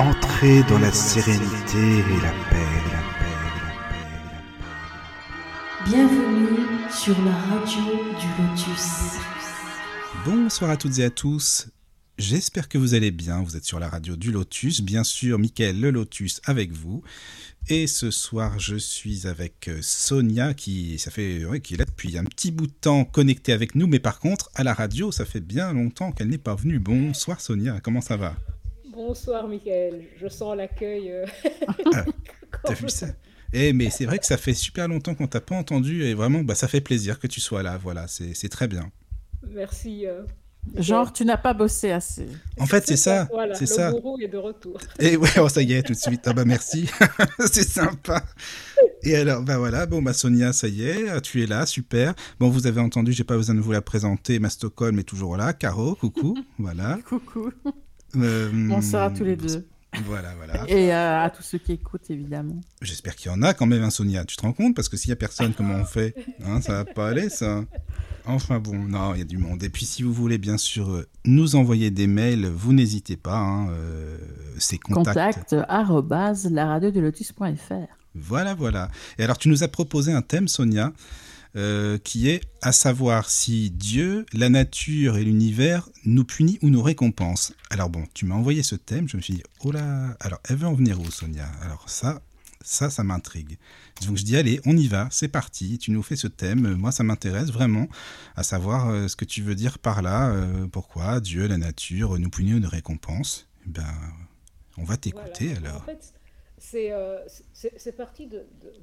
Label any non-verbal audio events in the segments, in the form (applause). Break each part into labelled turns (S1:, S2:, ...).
S1: Entrez dans la sérénité et la paix, la paix, la paix, la paix.
S2: Bienvenue sur la radio du Lotus.
S1: Bonsoir à toutes et à tous. J'espère que vous allez bien. Vous êtes sur la radio du Lotus. Bien sûr, Mickaël le Lotus avec vous. Et ce soir, je suis avec euh, Sonia qui, ça fait, ouais, qui est là depuis un petit bout de temps connectée avec nous. Mais par contre, à la radio, ça fait bien longtemps qu'elle n'est pas venue. Bonsoir Sonia, comment ça va?
S3: Bonsoir Michael, je sens l'accueil. euh,
S1: Ah, T'as (laughs) vu ça Eh, mais c'est vrai que ça fait super longtemps qu'on t'a pas entendu et vraiment, bah, ça fait plaisir que tu sois là. Voilà, c'est c'est très bien.
S3: Merci. euh.
S4: Genre, tu n'as pas bossé assez.
S1: En fait, c'est ça,
S3: Voilà,
S1: c'est
S3: le
S1: ça.
S3: gourou est de retour.
S1: Et ouais, oh, ça y est, tout de suite. Ah bah merci, (laughs) c'est sympa. Et alors, bah voilà, bon bah Sonia, ça y est, tu es là, super. Bon, vous avez entendu, j'ai pas besoin de vous la présenter, ma Stockholm est toujours là. Caro, coucou, (laughs) voilà.
S4: Coucou.
S1: Euh,
S4: Bonsoir à tous les deux.
S1: Voilà, voilà.
S4: Et euh, à tous ceux qui écoutent, évidemment.
S1: J'espère qu'il y en a quand même, hein, Sonia. Tu te rends compte? Parce que s'il y a personne, comment on fait? Hein, Ça va pas aller, ça. Enfin bon, non, il y a du monde. Et puis si vous voulez bien sûr euh, nous envoyer des mails, vous n'hésitez pas. Hein, euh, c'est contact.
S4: Contact.
S1: Voilà, voilà. Et alors tu nous as proposé un thème, Sonia, euh, qui est à savoir si Dieu, la nature et l'univers nous punit ou nous récompense. Alors bon, tu m'as envoyé ce thème, je me suis dit, oh là, alors elle veut en venir où, Sonia? Alors ça, ça, ça m'intrigue. Donc je dis, allez, on y va, c'est parti, tu nous fais ce thème, moi ça m'intéresse vraiment, à savoir euh, ce que tu veux dire par là, euh, pourquoi Dieu, la nature, nous punit ou nous récompense. Eh Ben, on va t'écouter
S3: Voilà.
S1: alors.
S3: En fait, c'est euh, parti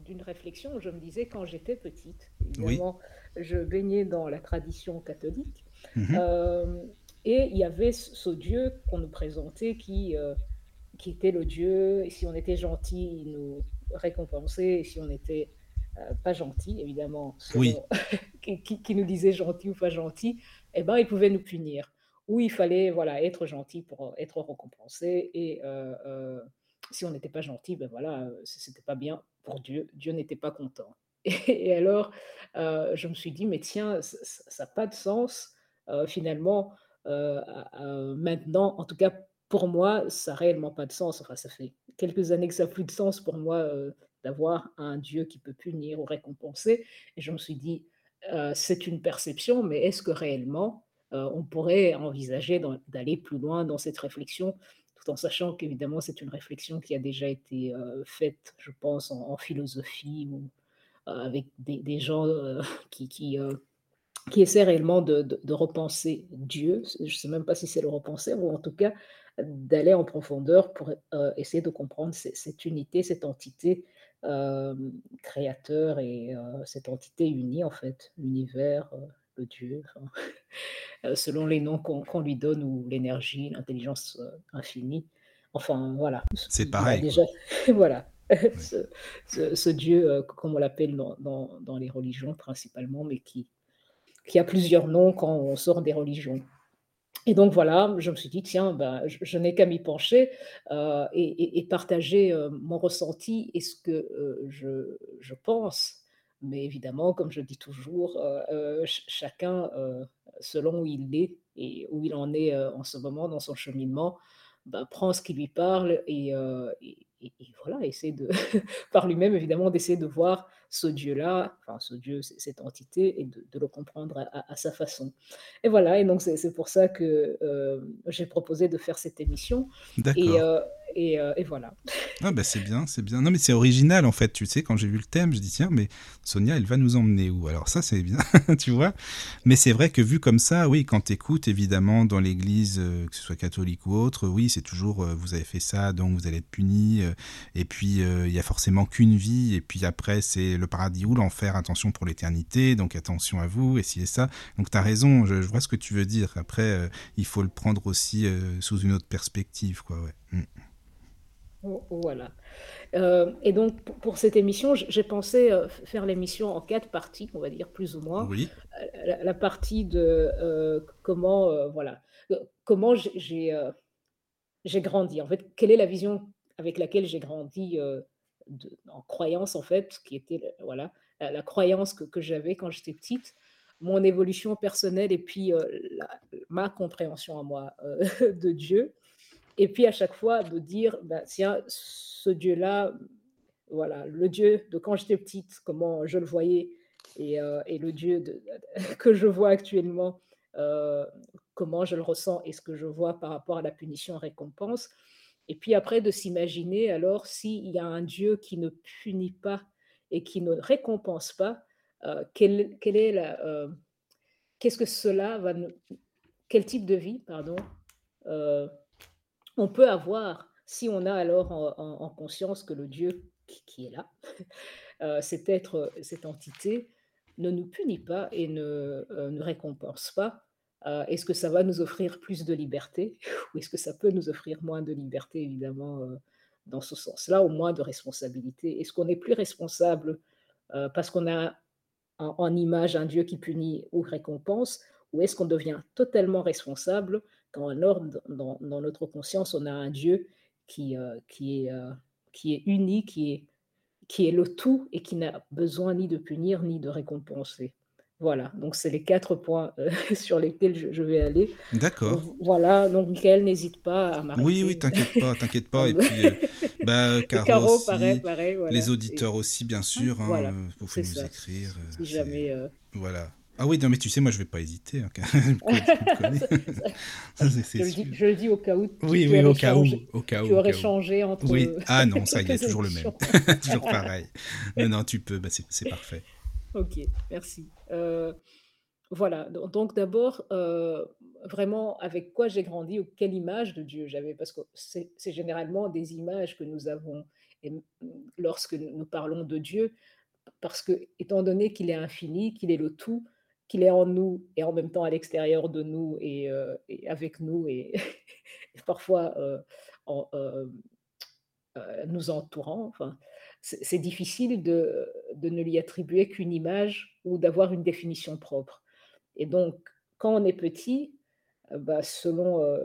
S3: d'une réflexion je me disais quand j'étais petite. Évidemment, je baignais dans la tradition catholique.
S1: Mhm.
S3: Euh, et il y avait ce Dieu qu'on nous présentait qui, euh, qui était le Dieu, et si on était gentil, il nous récompensait, et si on n'était euh, pas gentil, évidemment, selon-
S1: Oui. (laughs)
S3: qui, qui- qui nous disait gentil ou pas gentil, eh ben, il pouvait nous punir. Ou il fallait voilà, être gentil pour être récompensé, et si on n'était pas gentil, ben voilà, euh, c'était pas bien pour Dieu, Dieu n'était pas content. (laughs) Et, alors, euh, je me suis dit, mais tiens, ça n'a pas de sens, euh, finalement, maintenant, en tout cas pour moi, ça n'a réellement pas de sens. Enfin, ça fait quelques années que ça n'a plus de sens pour moi d'avoir un Dieu qui peut punir ou récompenser. Et je me suis dit, c'est une perception, mais est-ce que réellement on pourrait envisager d'aller plus loin dans cette réflexion, tout en sachant qu'évidemment c'est une réflexion qui a déjà été euh, faite, je pense, en, philosophie ou euh, avec des, gens euh, (laughs) qui, qui, euh, qui essaie réellement de, de- repenser Dieu. Je ne sais même pas si c'est le repenser, ou en tout cas d'aller en profondeur pour essayer de comprendre ce- cette unité, cette entité créateur et cette entité unie, en fait, l'univers, Dieu, enfin, (laughs) euh, selon les noms qu'on lui donne, ou l'énergie, l'intelligence euh, infinie. Enfin, voilà.
S1: C'est pareil,
S3: déjà, (laughs) voilà. (laughs) Ce, ce- ce Dieu, euh, comme on l'appelle dans, dans- dans les religions principalement, mais qui, qui a plusieurs noms quand on sort des religions. Et donc voilà, je me suis dit, tiens, ben, je, je n'ai qu'à m'y pencher euh, et, et- et partager euh, mon ressenti et ce que je, je pense. Mais évidemment, comme je dis toujours, euh, euh, ch- chacun, euh, selon où il est et où il en est en ce moment dans son cheminement, ben, prend ce qui lui parle et- et voilà, essaie de, (laughs) par lui-même, évidemment, d'essayer de voir ce Dieu-là, enfin ce Dieu, cette entité, et de, de le comprendre à, à- à sa façon. Et voilà, et donc c'est pour ça que euh, j'ai proposé de faire cette émission. Et,
S1: D'accord.
S3: euh, et, euh, et voilà. (laughs)
S1: Ah bah c'est bien, c'est bien. Non mais c'est original en fait, tu sais, quand j'ai vu le thème, je dis tiens, mais Sonia, elle va nous emmener où? Alors ça c'est bien, (laughs) tu vois. Mais c'est vrai que vu comme ça, oui, quand t'écoutes évidemment dans l'église, que ce soit catholique ou autre, oui, c'est toujours vous avez fait ça, donc vous allez être puni. et puis il y a forcément qu'une vie, et puis après c'est le paradis ou l'enfer, attention pour l'éternité, donc attention à vous, et si et ça. Donc t'as raison, je, je vois ce que tu veux dire. Après, euh, il faut le prendre aussi euh, sous une autre perspective, quoi, ouais. Mm.
S3: Vo- Voilà. Euh, et donc, pour cette émission, j'ai pensé faire l'émission en quatre parties, on va dire plus ou moins.
S1: Oui,
S3: La, la partie de comment, voilà, comment j'ai grandi. En fait, quelle est la vision avec laquelle j'ai grandi en croyance, en fait, qui était voilà, la, croyance que, que j'avais quand j'étais petite, mon évolution personnelle et puis euh, ma compréhension à moi euh, (laughs) de Dieu. et puis à chaque fois de dire, bah, tiens, ce Dieu-là, voilà, le Dieu de quand j'étais petite, comment je le voyais, et, euh, et le Dieu (laughs) que je vois actuellement, comment je le ressens et ce que je vois par rapport à la punition-récompense. Et puis après, de s'imaginer alors s'il y a un Dieu qui ne punit pas et qui ne récompense pas, euh, est la, euh, qu'est-ce que cela va quel type de vie, pardon, euh, on peut avoir si on a alors en, en, en conscience que le Dieu qui, est là, (laughs) cet être, cette entité, ne nous punit pas et ne, ne récompense pas. Euh, est-ce que ça va nous offrir plus de liberté (laughs) ou est-ce que ça peut nous offrir moins de liberté, évidemment, euh, dans ce sens-là, ou moins de responsabilité? Est-ce qu'on est plus responsable euh, parce qu'on a en, image un Dieu qui punit ou récompense, ou est-ce qu'on devient totalement responsable quand alors dans, dans, notre conscience on a un Dieu qui, est, uni, qui est le tout et qui n'a besoin ni de punir ni de récompenser? Voilà, donc c'est les quatre points euh, (laughs) sur lesquels je, je vais aller.
S1: D'accord.
S3: Voilà, donc Michael, n'hésite pas à m'arrêter.
S1: Oui, oui, t'inquiète pas, t'inquiète pas. et puis, euh, (laughs) bah, Caro,
S3: Caro
S1: aussi,
S3: pareil, pareil, voilà.
S1: les auditeurs et... aussi, bien sûr. Hein,
S3: voilà,
S1: vous pouvez nous ça. écrire.
S3: Si jamais. Euh...
S1: Voilà. Ah oui, non, mais tu sais, moi, je vais pas hésiter. Hein, (laughs)
S3: je, le dis, je, le dis, au cas où.
S1: Oui, oui, au cas où, au cas où.
S3: Tu aurais changé entre.
S1: Oui. Ah non, ça y est, toujours le même. toujours pareil. Non, non, tu peux, bah, c'est parfait.
S3: Ok, merci. Euh, voilà, donc d'abord, euh, vraiment, avec quoi j'ai grandi ou quelle image de Dieu j'avais, parce que c'est généralement des images que nous avons lorsque nous parlons de Dieu, parce que, étant donné qu'il est infini, qu'il est le tout, qu'il est en nous et en même temps à l'extérieur de nous et, euh, avec nous et, (laughs) et parfois en, nous entourant. Enfin, c'est difficile de, ne lui attribuer qu'une image ou d'avoir une définition propre. Et donc, quand on est petit, bah, selon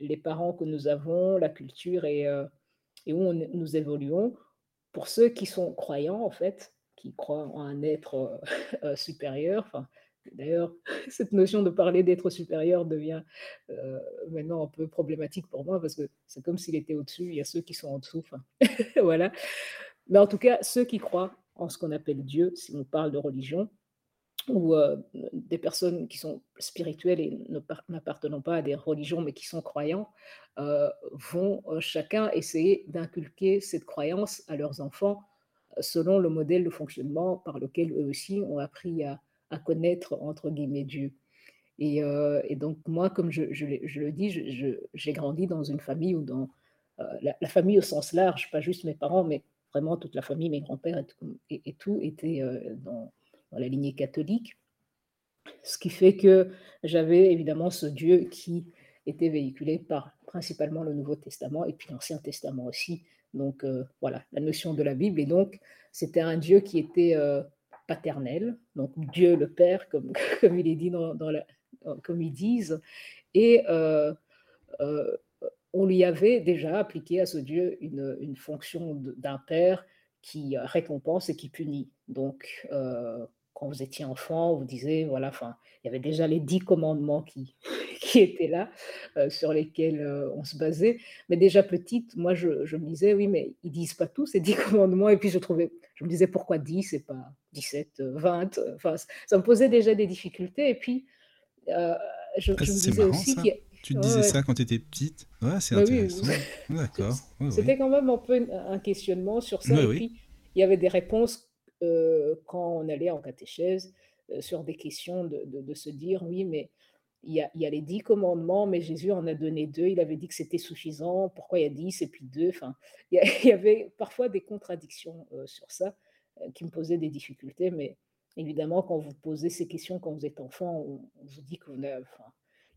S3: les parents que nous avons, la culture et, et où nous évoluons, pour ceux qui sont croyants, en fait, qui croient en un être euh, (laughs) supérieur. D'ailleurs, (laughs) cette notion de parler d'être supérieur devient euh, maintenant un peu problématique pour moi parce que c'est comme s'il était au-dessus, il y a ceux qui sont en dessous. (laughs) Voilà. Mais en tout cas, ceux qui croient en ce qu'on appelle Dieu, si on parle de religion, ou euh, des personnes qui sont spirituelles et n'appartenant pas à des religions mais qui sont croyants, euh, vont euh, chacun essayer d'inculquer cette croyance à leurs enfants selon le modèle de fonctionnement par lequel eux aussi ont appris à, à connaître, entre guillemets, Dieu. Et, donc, moi, comme je, je, le dis, j'ai grandi dans une famille ou dans la, famille au sens large, pas juste mes parents, mais vraiment toute la famille, mes grands-pères et, tout était euh, dans, la lignée catholique. Ce qui fait que j'avais évidemment ce Dieu qui était véhiculé par principalement le Nouveau Testament et puis l'Ancien Testament aussi, donc euh, voilà, la notion de la Bible. Et donc, c'était un Dieu qui était euh, paternel, donc Dieu le Père, comme, (laughs) comme il est dit dans, dans la, comme ils disent. Et euh, on lui avait déjà appliqué à ce Dieu une, une fonction d'un père qui récompense et qui punit. Donc, quand vous étiez enfant, vous disiez, voilà, enfin, il y avait déjà les dix commandements qui, (laughs) qui étaient là, euh, sur lesquels euh, on se basait. Mais déjà petite, moi, je, je, me disais, oui, mais ils disent pas tous ces dix (laughs) commandements. Et puis, je trouvais, je me disais, pourquoi 10 et pas 17, 20 Enfin, ça me posait déjà des difficultés. Et puis, euh, je, je, me disais aussi qu'il
S1: tu te disais ouais. ça quand tu étais petite? Ouais, c'est bah intéressant. Oui, D'accord. (laughs)
S3: Ouais, C'était quand même un peu un questionnement sur ça. et puis, il y avait des réponses euh, quand on allait en catéchèse euh, sur des questions de, de, de, se dire oui, mais il y, a, il y, a, les dix commandements, mais Jésus en a donné deux. Il avait dit que c'était suffisant. Pourquoi il y a dix et puis deux? Enfin, il, y a, (laughs) il y avait parfois des contradictions euh, sur ça qui me posaient des difficultés. Mais évidemment, quand vous posez ces questions quand vous êtes enfant, on, on vous dit que vous avez, enfin,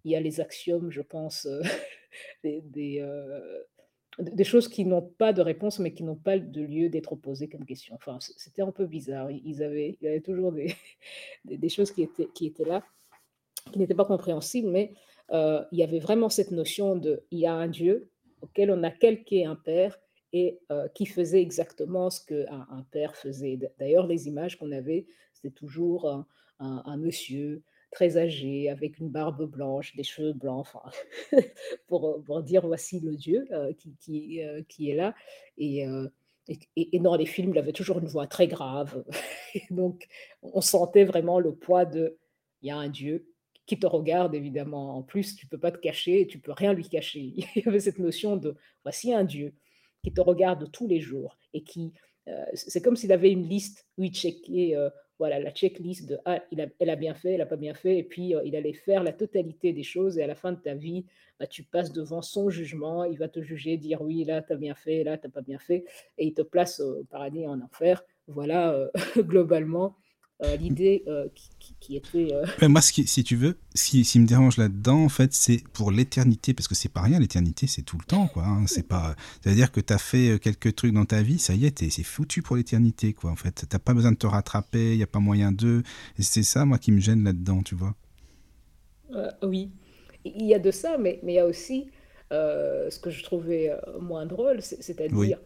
S3: il y a les axiomes, je pense, euh, (laughs) euh, des choses qui n'ont pas de réponse, mais qui n'ont pas de lieu d'être posées comme question. Enfin, c'était un peu bizarre. Ils avaient, il y avait toujours des, (laughs) choses qui étaient, là, qui n'étaient pas compréhensibles, mais euh, il y avait vraiment cette notion de il y a un Dieu auquel on a calqué un père et qui faisait exactement ce qu'un un père faisait. D'ailleurs, les images qu'on avait, c'était toujours un, monsieur très âgé, avec une barbe blanche, des cheveux blancs, enfin, (laughs) pour, pour dire voici le Dieu euh, qui, qui, euh, qui est là. Et, euh, et, dans les films, il avait toujours une voix très grave. (laughs) Et donc, on sentait vraiment le poids de il y a un Dieu qui te regarde, évidemment. En plus, tu peux pas te cacher, tu peux rien lui cacher. (laughs) Il y avait cette notion de voici un Dieu qui te regarde tous les jours et qui, euh, c'est comme s'il avait une liste où il checkait, euh, voilà, la checklist de ah, a, elle a bien fait, elle a pas bien fait, et puis euh, il allait faire la totalité des choses, et à la fin de ta vie, bah, tu passes devant son jugement, il va te juger, dire oui, là, tu as bien fait, là, tu n'as pas bien fait, et il te place au paradis en enfer. Voilà, euh, (laughs) globalement, euh, l'idée euh, qui, qui- était... euh, (laughs)
S1: Mais moi, ce qui, si tu veux, ce qui, qui me dérange là-dedans, en fait, c'est pour l'éternité, parce que c'est pas rien, l'éternité, c'est tout le temps, quoi. hein. C'est pas, c'est-à-dire que t'as fait euh, quelques trucs dans ta vie, ça y est, t'es- c'est foutu pour l'éternité, quoi. En fait, t'as pas besoin de te rattraper, il y a pas moyen de. Et c'est ça, moi, qui me gêne là-dedans, tu vois.
S3: Euh, oui, il y a de ça, mais, mais il y a aussi euh, ce que je trouvais euh, moins drôle, c'est-
S1: Oui,
S3: c'est-à-dire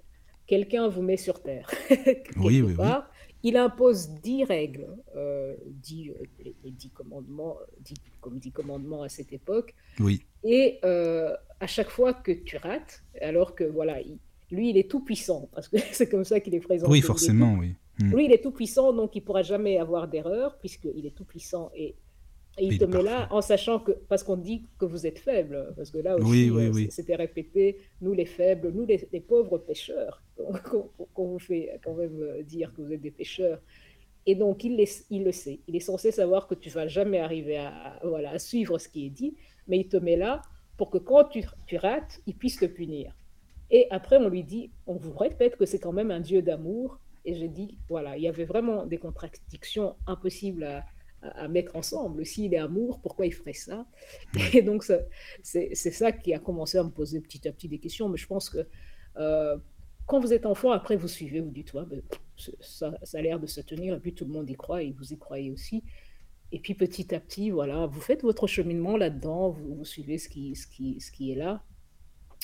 S3: quelqu'un vous met sur Terre (laughs)
S1: oui, oui, oui,
S3: part, il impose dix règles, euh, dix, euh, les, les dix commandements, euh, dix, comme dix commandements à cette époque,
S1: oui,
S3: et euh, à chaque fois que tu rates, alors que voilà, il- lui il est tout puissant, parce que (laughs) c'est comme ça qu'il est
S1: oui,
S3: est tout
S1: forcément, oui. Hmm.
S3: lui, il est tout puissant, donc il pourra jamais avoir d'erreur, puisqu'il est tout puissant et, et il
S1: il
S3: te met
S1: parfait.
S3: là en sachant que, parce qu'on dit que vous êtes faible, parce que là aussi,
S1: oui,
S3: euh,
S1: oui.
S3: c'était répété, nous les faibles, nous les, les pauvres pécheurs, (laughs) qu'on qu'on vous fait quand même euh, dire que vous êtes des pécheurs. Et donc, il, les- il le sait, il est censé savoir que tu vas jamais arriver à, à- voilà, à suivre ce qui est dit, mais il te met là pour que quand tu, tu rates, il puisse te punir. Et après, on lui dit, on vous répète que c'est quand même un Dieu d'amour. Et j'ai dit, voilà, il y avait vraiment des contradictions impossibles à, à- à mettre ensemble. S'il est amour, pourquoi il ferait ça? Et donc, c'est ça qui a commencé à me poser petit à petit des questions. Mais je pense que euh, quand vous êtes enfant, après, vous suivez, vous dites, ouais, ben, ça, ça a l'air de se tenir. Et puis, tout le monde y croit et vous y croyez aussi. Et puis, petit à petit, voilà, vous faites votre cheminement là-dedans, vous, vous suivez ce qui, ce qui, ce qui est là.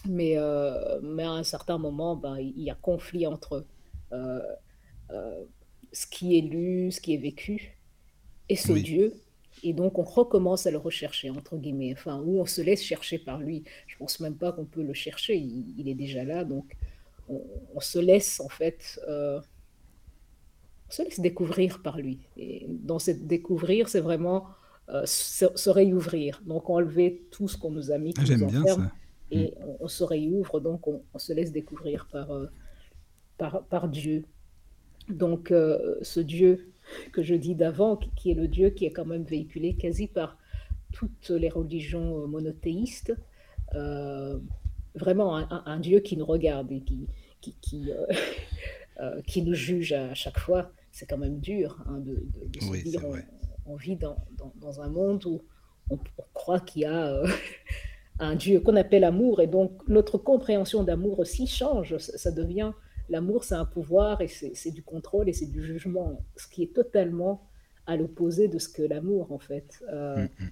S3: Mais, euh, mais à un certain moment, ben, il y a conflit entre euh, euh, ce qui est lu, ce qui est vécu, et ce
S1: Oui.
S3: Dieu. Et donc, on recommence à le rechercher, entre guillemets, enfin, ou on se laisse chercher par lui. Je pense même pas qu'on peut le chercher, il, il est déjà là. Donc, on, on se laisse, en fait, euh, on se laisse découvrir par lui. Et dans cette découvrir, c'est vraiment euh, se, se réouvrir. Donc, enlever tout ce qu'on nous a mis,
S1: Ah,
S3: qui nous
S1: j'aime bien
S3: enferme,
S1: ça.
S3: Et on, on se réouvre, donc on, on se laisse découvrir par, euh, par, par Dieu. Donc, euh, ce Dieu que je dis d'avant, qui, est le Dieu qui est quand même véhiculé quasi par toutes les religions euh, monothéistes, euh, vraiment un, Dieu qui nous regarde et qui, qui, qui, euh, (laughs) euh, qui nous juge à chaque fois, c'est quand même dur hein, de, de- de se
S1: Oui,
S3: dire on, vit dans, dans- dans un monde où on, on croit qu'il y a (laughs) un Dieu qu'on appelle amour, et donc notre compréhension d'amour aussi change, ça, ça devient, l'amour c'est un pouvoir, et c'est du contrôle, et c'est du jugement, ce qui est totalement à l'opposé de ce que l'amour en fait. Euh,
S1: Hmm, hmm.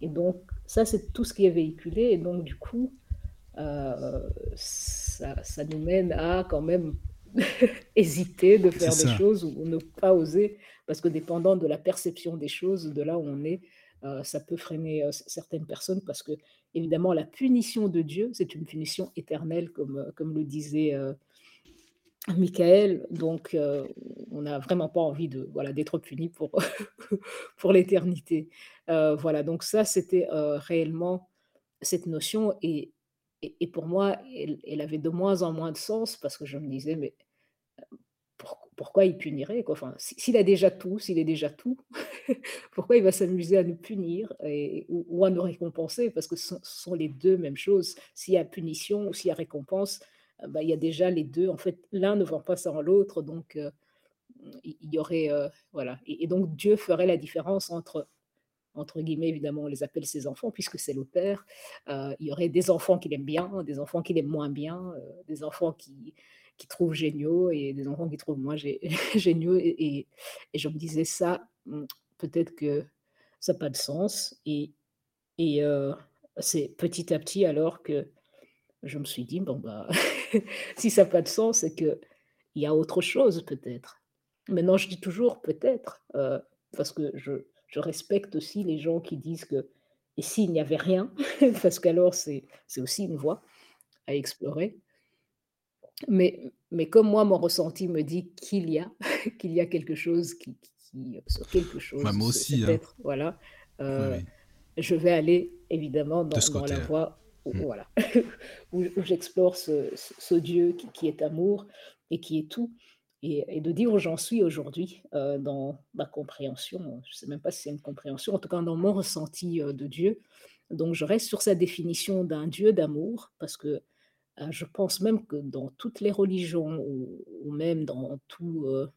S3: et donc ça c'est tout ce qui est véhiculé, et donc du coup, euh, ça, ça nous mène à quand même (laughs) hésiter de faire des choses ou ne pas oser, parce que dépendant de la perception des choses, de là où on est, euh, ça peut freiner certaines personnes, parce que évidemment la punition de Dieu, c'est une punition éternelle, comme, comme le disait Michael, donc euh, on n'a vraiment pas envie de voilà d'être puni pour, (laughs) pour l'éternité. Euh, voilà, donc ça c'était euh, réellement cette notion, et, et, pour moi, elle, elle avait de moins en moins de sens, parce que je me disais, mais pour- pourquoi il punirait quoi? S'il a déjà tout, s'il est déjà tout, (laughs) pourquoi il va s'amuser à nous punir et, ou, à nous récompenser? Parce que ce sont, ce sont les deux mêmes choses. S'il y a punition ou s'il y a récompense, bah, il y a déjà les deux. En fait, l'un ne va pas sans l'autre, donc euh, il y aurait euh, voilà. Et, donc Dieu ferait la différence entre entre guillemets, évidemment, on les appelle ses enfants, puisque c'est le père. Euh, il y aurait des enfants qu'il aime bien, des enfants qu'il aime moins bien, des enfants qui, qui trouvent géniaux et des enfants qui trouvent moins gé- (laughs) géniaux. Et, et- je me disais ça, hum, peut-être que ça n'a pas de sens. Et, et c'est petit à petit alors que je me suis dit, bon, bah, (laughs) (laughs) si ça n'a pas de sens, c'est qu'il y a autre chose peut-être. Maintenant, je dis toujours peut-être, euh, parce que je je respecte aussi les gens qui disent que et s'il n'y avait rien, (laughs) parce qu'alors c'est aussi une voie à explorer. Mais mais comme moi, mon ressenti me dit qu'il y a (laughs) qu'il y a quelque chose qui qui sur quelque
S1: Bah,
S3: chose,
S1: moi
S3: ce
S1: aussi, hein.
S3: voilà,
S1: Oui,
S3: heu,
S1: oui.
S3: je vais aller évidemment
S1: De
S3: dans dans la voie où
S1: Mm.
S3: voilà, (laughs) où où j'explore ce Dieu qui est amour et qui est tout et de dire où j'en suis aujourd'hui, heu, dans ma compréhension, je ne sais même pas si c'est une compréhension, en tout cas dans mon ressenti, heu, de Dieu. Donc je reste sur sa définition d'un Dieu d'amour parce que, heu, je pense même que dans toutes les religions ou même dans tout, heu,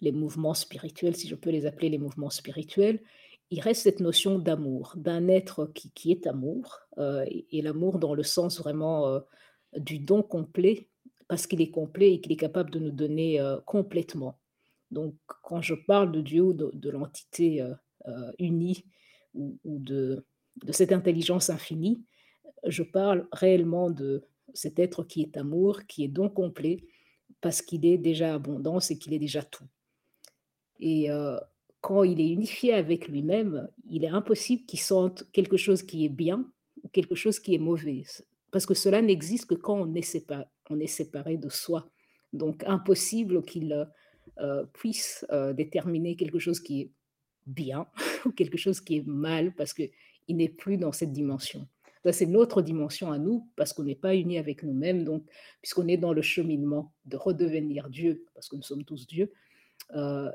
S3: les mouvements spirituels, si je peux les appeler les mouvements spirituels, il reste cette notion d'amour, d'un être qui qui est amour, heu et l'amour dans le sens vraiment, heu, du don complet, parce qu'il est complet et qu'il est capable de nous donner, heu, complètement. Donc quand je parle de Dieu de de l'entité, unie ou ou de de cette intelligence infinie, je parle réellement de cet être qui est amour, qui est don complet, parce qu'il est déjà abondance et qu'il est déjà tout. Et quand il est unifié avec lui-même, il est impossible qu'il sente quelque chose qui est bien ou quelque chose qui est mauvais. Parce que cela n'existe que quand on est séparé de soi. Donc impossible qu'il, heu, puisse, heu, déterminer quelque chose qui est bien (laughs) ou quelque chose qui est mal parce qu'il n'est plus dans cette dimension. Ça, c'est notre dimension à nous parce qu'on n'est pas unis avec nous-mêmes, donc puisqu'on est dans le cheminement de redevenir Dieu, parce que nous sommes tous Dieu,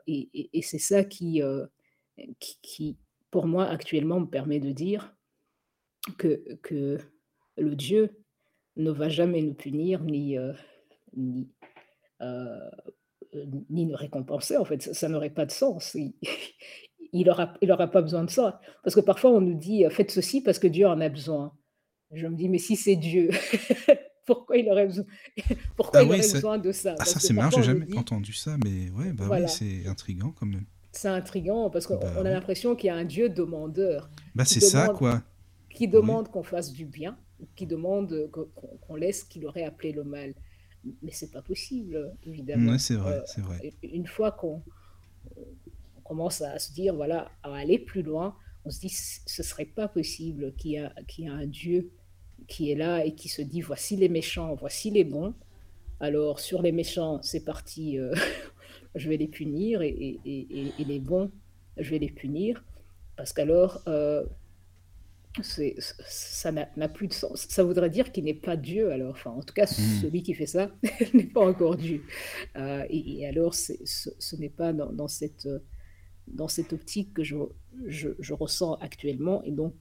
S3: et et c'est ça qui, heu, qui qui, pour moi, actuellement, me permet de dire que que le Dieu ne va jamais nous punir ni, heu, ni, ni nous récompenser, en fait, ça ça n'aurait pas de sens. Il (laughs) il aura il aura pas besoin de ça. Parce que parfois on nous dit, «Faites ceci parce que Dieu en a besoin». Je me dis: «Mais si c'est Dieu, (laughs) pourquoi il aurait besoin (laughs) pourquoi
S1: Ah
S3: il
S1: oui,
S3: aurait
S1: c'est
S3: besoin de ça?»
S1: ah ça
S3: parce
S1: c'est marrant, j'ai jamais
S3: dit
S1: entendu ça, mais ouais, bah oui, c'est intriguant quand même.
S3: C'est intriguant parce qu'on
S1: Bah
S3: a l'impression qu'il y a un Dieu demandeur
S1: Bah c'est ça quoi.
S3: qui
S1: Oui.
S3: demande qu'on fasse du bien, qui demande, qu'on qu'on laisse ce qu'il aurait appelé le mal. Mais c'est pas possible,
S1: Ouais,
S3: évidemment.
S1: c'est vrai,
S3: Heu,
S1: c'est vrai.
S3: une fois qu'on on commence à se dire, voilà, à aller plus loin, on se dit: «Ce serait pas possible qu'il y a qu'il y a un Dieu qui est là et qui se dit: "Voici les méchants, voici les bons. Alors sur les méchants, c'est parti, heu, (laughs) je vais les punir et et et et et les bons, je vais les punir." Parce qu'alors, ç ça n'a plus de sens. Ça voudrait dire qu'il n'est pas Dieu alors, enfin en tout cas
S1: Mmh.
S3: celui qui fait ça (laughs) n'est pas encore Dieu. Heu et alors ce ce n'est pas dans dans cette, dans cette optique que je je je ressens actuellement et donc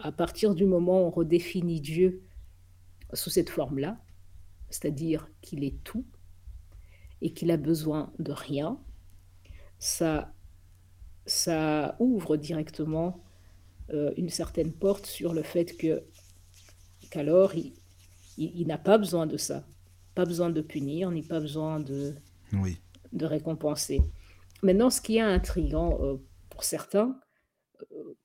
S3: à partir du moment où on redéfinit Dieu sous cette forme-là, c'est-à-dire qu'il est tout et qu'il a besoin de rien, ça ça ouvre directement, heu, une certaine porte sur le fait que qu'alors il il il n'a pas besoin de ça. Pas besoin de punir, ni pas besoin de
S1: Oui.
S3: de récompenser. Maintenant ce qui est intriguant, heu, pour certains,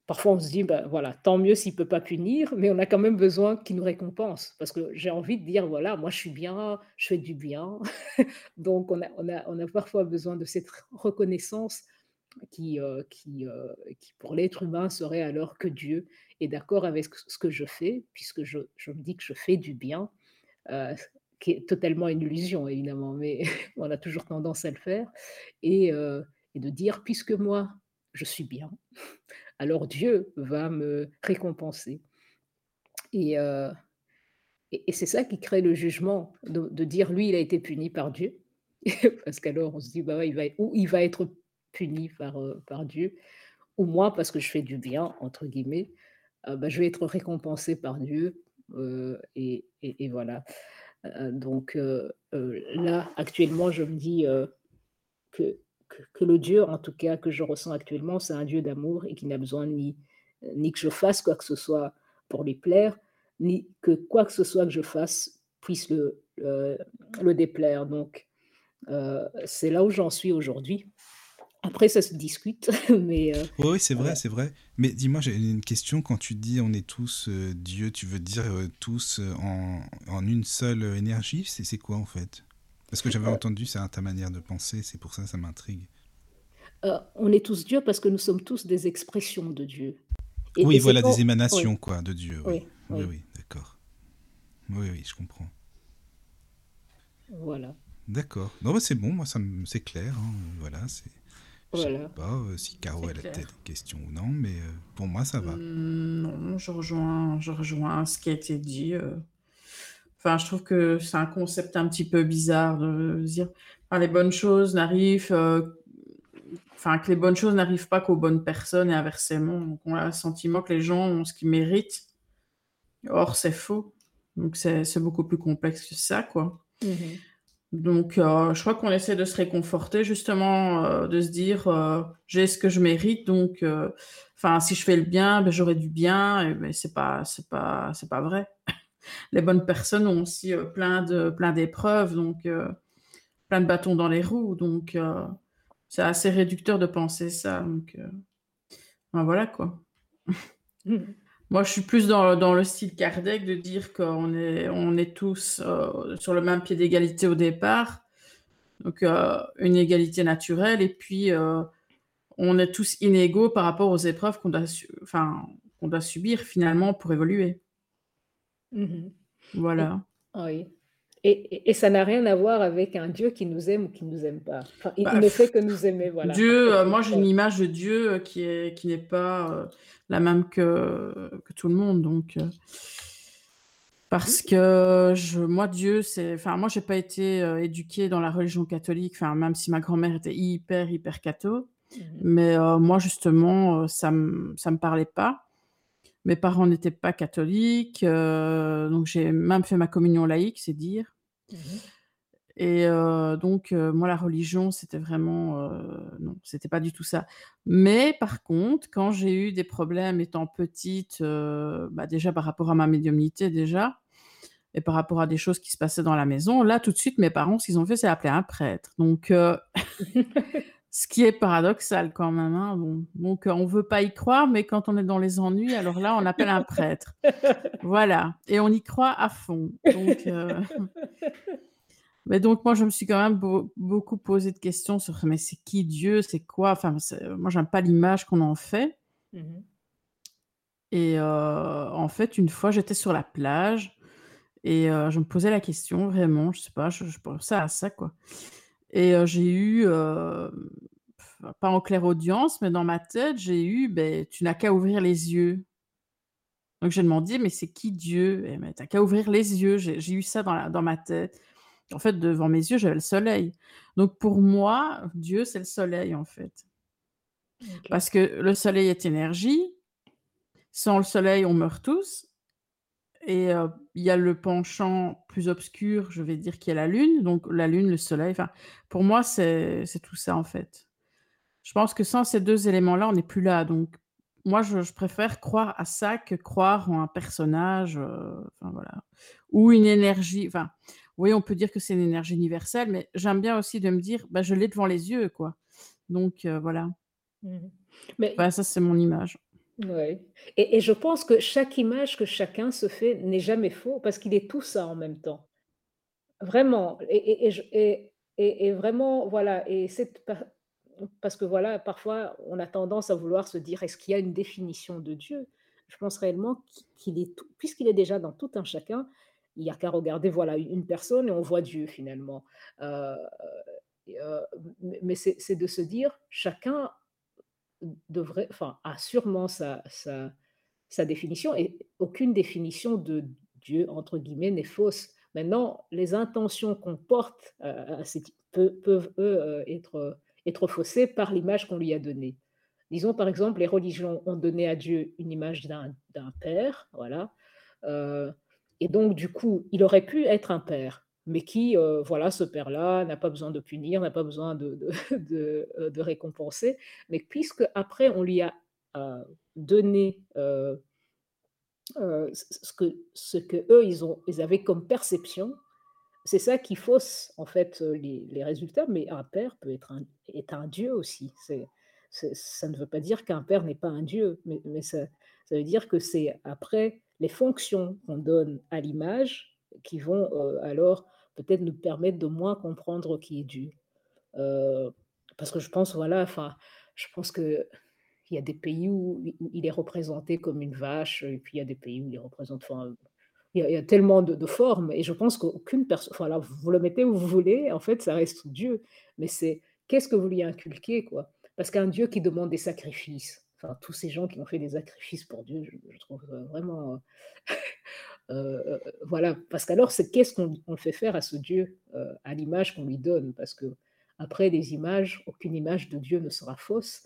S3: parfois on se dit: «Bah, voilà, tant mieux s'il peut pas punir, mais on a quand même besoin qu'il nous récompense». Parce que j'ai envie de dire: «Voilà, moi je suis bien, je fais du bien». (laughs) Donc on a on a on a parfois besoin de cette reconnaissance qui, heu, qui, heu, qui pour l'être humain serait alors que Dieu est d'accord avec ce que je fais, puisque je je me dis que je fais du bien, heu, qui est totalement une illusion évidemment, mais (laughs) on a toujours tendance à le faire et de dire: «Puisque moi, je suis bien, alors Dieu va me récompenser» et heu et et c'est ça qui crée le jugement, de dire: «Lui, il a été puni par Dieu». (laughs) Parce qu'alors on se dit: «Bah, il va ou il va être puni par, heu, par Dieu ou moi parce que je fais du bien» entre guillemets, heu, bah, je vais être récompensé par Dieu, heu et et voilà. Donc là, actuellement, je me dis, que que que le Dieu, en tout cas, que je ressens actuellement, c'est un Dieu d'amour et qui n'a besoin ni ni que je fasse quoi que ce soit pour lui plaire, ni que quoi que ce soit que je fasse puisse le, le déplaire. Donc heu, c'est là où j'en suis aujourd'hui. Après ça se discute, (laughs) mais heu,
S1: Oui, c'est vrai, c'est vrai. Mais dis-moi, j'ai une question. Quand tu dis on est tous euh, Dieu, tu veux dire euh, tous euh, en, en une seule euh, énergie? C'est quoi en fait? Parce que j'avais entendu ça à ta manière de penser, c'est pour ça que ça m'intrigue.
S3: Heu, on est tous Dieu parce que nous sommes tous des expressions de Dieu. Et
S1: Oui, voilà, des émanations,
S3: oui,
S1: quoi, de Dieu, oui.
S3: oui,
S1: Oui, d'accord. Oui, oui, je comprends.
S3: voilà,
S1: D'accord. Non, bah, c'est bon, moi, ça me- c'est clair. hein, Voilà, c'est... Je sais
S3: voilà.
S1: pas euh, si Caro, a peut-être des questions ou non, mais euh, pour moi, ça va.
S4: Hum, Non, je rejoins, je rejoins ce qui a été dit. Enfin, je trouve que c'est un concept un petit peu bizarre de dire, enfin, les bonnes choses n'arrivent, euh, enfin, que les bonnes choses n'arrivent pas qu'aux bonnes personnes et inversement. Donc, on a le sentiment que les gens ont ce qu'ils méritent. Or, c'est faux. Donc, c'est beaucoup plus complexe que ça, quoi.
S3: Mhm.
S4: Donc, euh, je crois qu'on essaie de se réconforter, justement, euh, de se dire, euh, j'ai ce que je mérite, donc, enfin, si je fais le bien, ben, j'aurai du bien, et, mais c'est pas, c'est pas, c'est pas vrai. Les bonnes personnes ont aussi euh, plein de, plein d'épreuves, donc, euh, plein de bâtons dans les roues, donc, euh, c'est assez réducteur de penser ça. Donc, ben, voilà quoi. (laughs) Moi, je suis plus dans, dans le style Kardec de dire qu'on est, on est tous euh, sur le même pied d'égalité au départ. Donc, euh, une égalité naturelle. Et puis, euh, on est tous inégaux par rapport aux épreuves qu'on doit, enfin, qu'on doit subir finalement pour évoluer.
S3: Mhm.
S4: Voilà.
S3: Oui. Et, et- et ça n'a rien à voir avec un Dieu qui nous aime ou qui ne nous aime pas. Enfin, il,
S4: Bah,
S3: ne fait que nous aimer, voilà.
S4: Dieu, euh, moi, j'ai une image de Dieu euh, qui est, qui n'est pas euh, la même que, que tout le monde. Donc, parce que je, moi, Dieu, c'est, enfin, moi, j'ai pas été euh, éduquée dans la religion catholique. Enfin, même si ma grand-mère était hyper, hyper catho.
S3: Mhm.
S4: Mais moi, justement, ça me, ça me parlait pas. Mes parents n'étaient pas catholiques, euh, donc j'ai même fait ma communion laïque, c'est dire.
S3: Mhm.
S4: Et euh, donc, euh, moi, la religion, c'était vraiment... euh, non, c'était pas du tout ça. Mais par contre, quand j'ai eu des problèmes étant petite, bah, déjà par rapport à ma médiumnité, déjà, et par rapport à des choses qui se passaient dans la maison, là, tout de suite, mes parents, ce qu'ils ont fait, c'est appeler un prêtre. Donc, (laughs) ce qui est paradoxal quand même. hein, bon. Donc, euh, on veut pas y croire, mais quand on est dans les ennuis, alors là, on appelle un prêtre. Voilà. Et on y croit à fond. Donc... euh, (laughs) Mais donc, moi, je me suis quand même beau- beaucoup posé de questions sur mais c'est qui Dieu, c'est quoi? Enfin, c'est- moi, j'aime pas l'image qu'on en fait.
S3: Mhm.
S4: Et euh, en fait, une fois, j'étais sur la plage et euh, je me posais la question vraiment, je sais pas, je, je pensais à ça, quoi. Et euh, j'ai eu, euh, pas en claire audience, mais dans ma tête, j'ai eu, ben, tu n'as qu'à ouvrir les yeux. Donc, j'ai demandé, mais c'est qui Dieu? Eh, mais t'as qu'à ouvrir les yeux. J'ai eu ça dans, la- dans ma tête. En fait, devant mes yeux, j'avais le soleil. Donc, pour moi, Dieu, c'est le soleil, en fait. Parce que le soleil est énergie. Sans le soleil, on meurt tous. Et euh, il y a le penchant plus obscur, je vais dire, qui est la lune. Donc, la lune, le soleil. Enfin, pour moi, c'est tout ça, en fait. Je pense que sans ces deux éléments-là, on n'est plus là. Donc, moi, je, je préfère croire à ça que croire en un personnage, euh, enfin, voilà, ou une énergie. Enfin, oui, on peut dire que c'est une énergie universelle, mais j'aime bien aussi de me dire, bah, je l'ai devant les yeux, quoi. Donc, euh, voilà.
S3: Mhm. Mais
S4: Bah, ça, c'est mon image.
S3: Ouais. Et, et je pense que chaque image que chacun se fait n'est jamais faux parce qu'il est tout ça en même temps. Vraiment. Et, et- et vraiment, voilà. Et c'est pa- parce que voilà, parfois, on a tendance à vouloir se dire, est-ce qu'il y a une définition de Dieu? Je pense réellement qu'il est tout, puisqu'il est déjà dans tout un chacun, il n'y a qu'à regarder, voilà, une personne et on voit Dieu finalement. Euh, euh, mais c'est de se dire, chacun devrait, enfin, a sûrement sa, sa, définition et aucune définition de Dieu, entre guillemets, n'est fausse. Maintenant, les intentions qu'on porte euh, à ces- peu- peuvent, eux, euh, être, être faussées par l'image qu'on lui a donnée. Disons, par exemple, les religions ont donné à Dieu une image d'un d'un père, voilà. Euh, et donc, du coup, il aurait pu être un père, mais qui, euh, voilà, ce père-là n'a pas besoin de punir, n'a pas besoin de, (laughs) euh, récompenser, mais puisque après on lui a euh, donné ce que, eux ils ont, ils avaient comme perception, c'est ça qui fausse en fait les, résultats. Mais un père peut être un, est un dieu aussi. Ça ne veut pas dire qu'un père n'est pas un dieu, mais, ça veut dire que c'est après les fonctions qu'on donne à l'image qui vont euh, alors peut-être nous permettre de moins comprendre qui est Dieu. Euh, parce que je pense, voilà, enfin, je pense que il y a des pays où, il est représenté comme une vache, et puis il y a des pays où il est représenté, enfin, il y a, tellement de, formes, et je pense qu'aucune personne, voilà, vous le mettez où vous voulez, en fait, ça reste Dieu, mais c'est qu'est-ce que vous lui inculquez, quoi? Parce qu'un Dieu qui demande des sacrifices, enfin, tous ces gens qui ont fait des sacrifices pour Dieu, je, trouve vraiment, euh, (laughs) voilà, parce qu'alors, c'est qu'est-ce qu'on on fait faire à ce Dieu, euh, à l'image qu'on lui donne, parce que après des images, aucune image de Dieu ne sera fausse,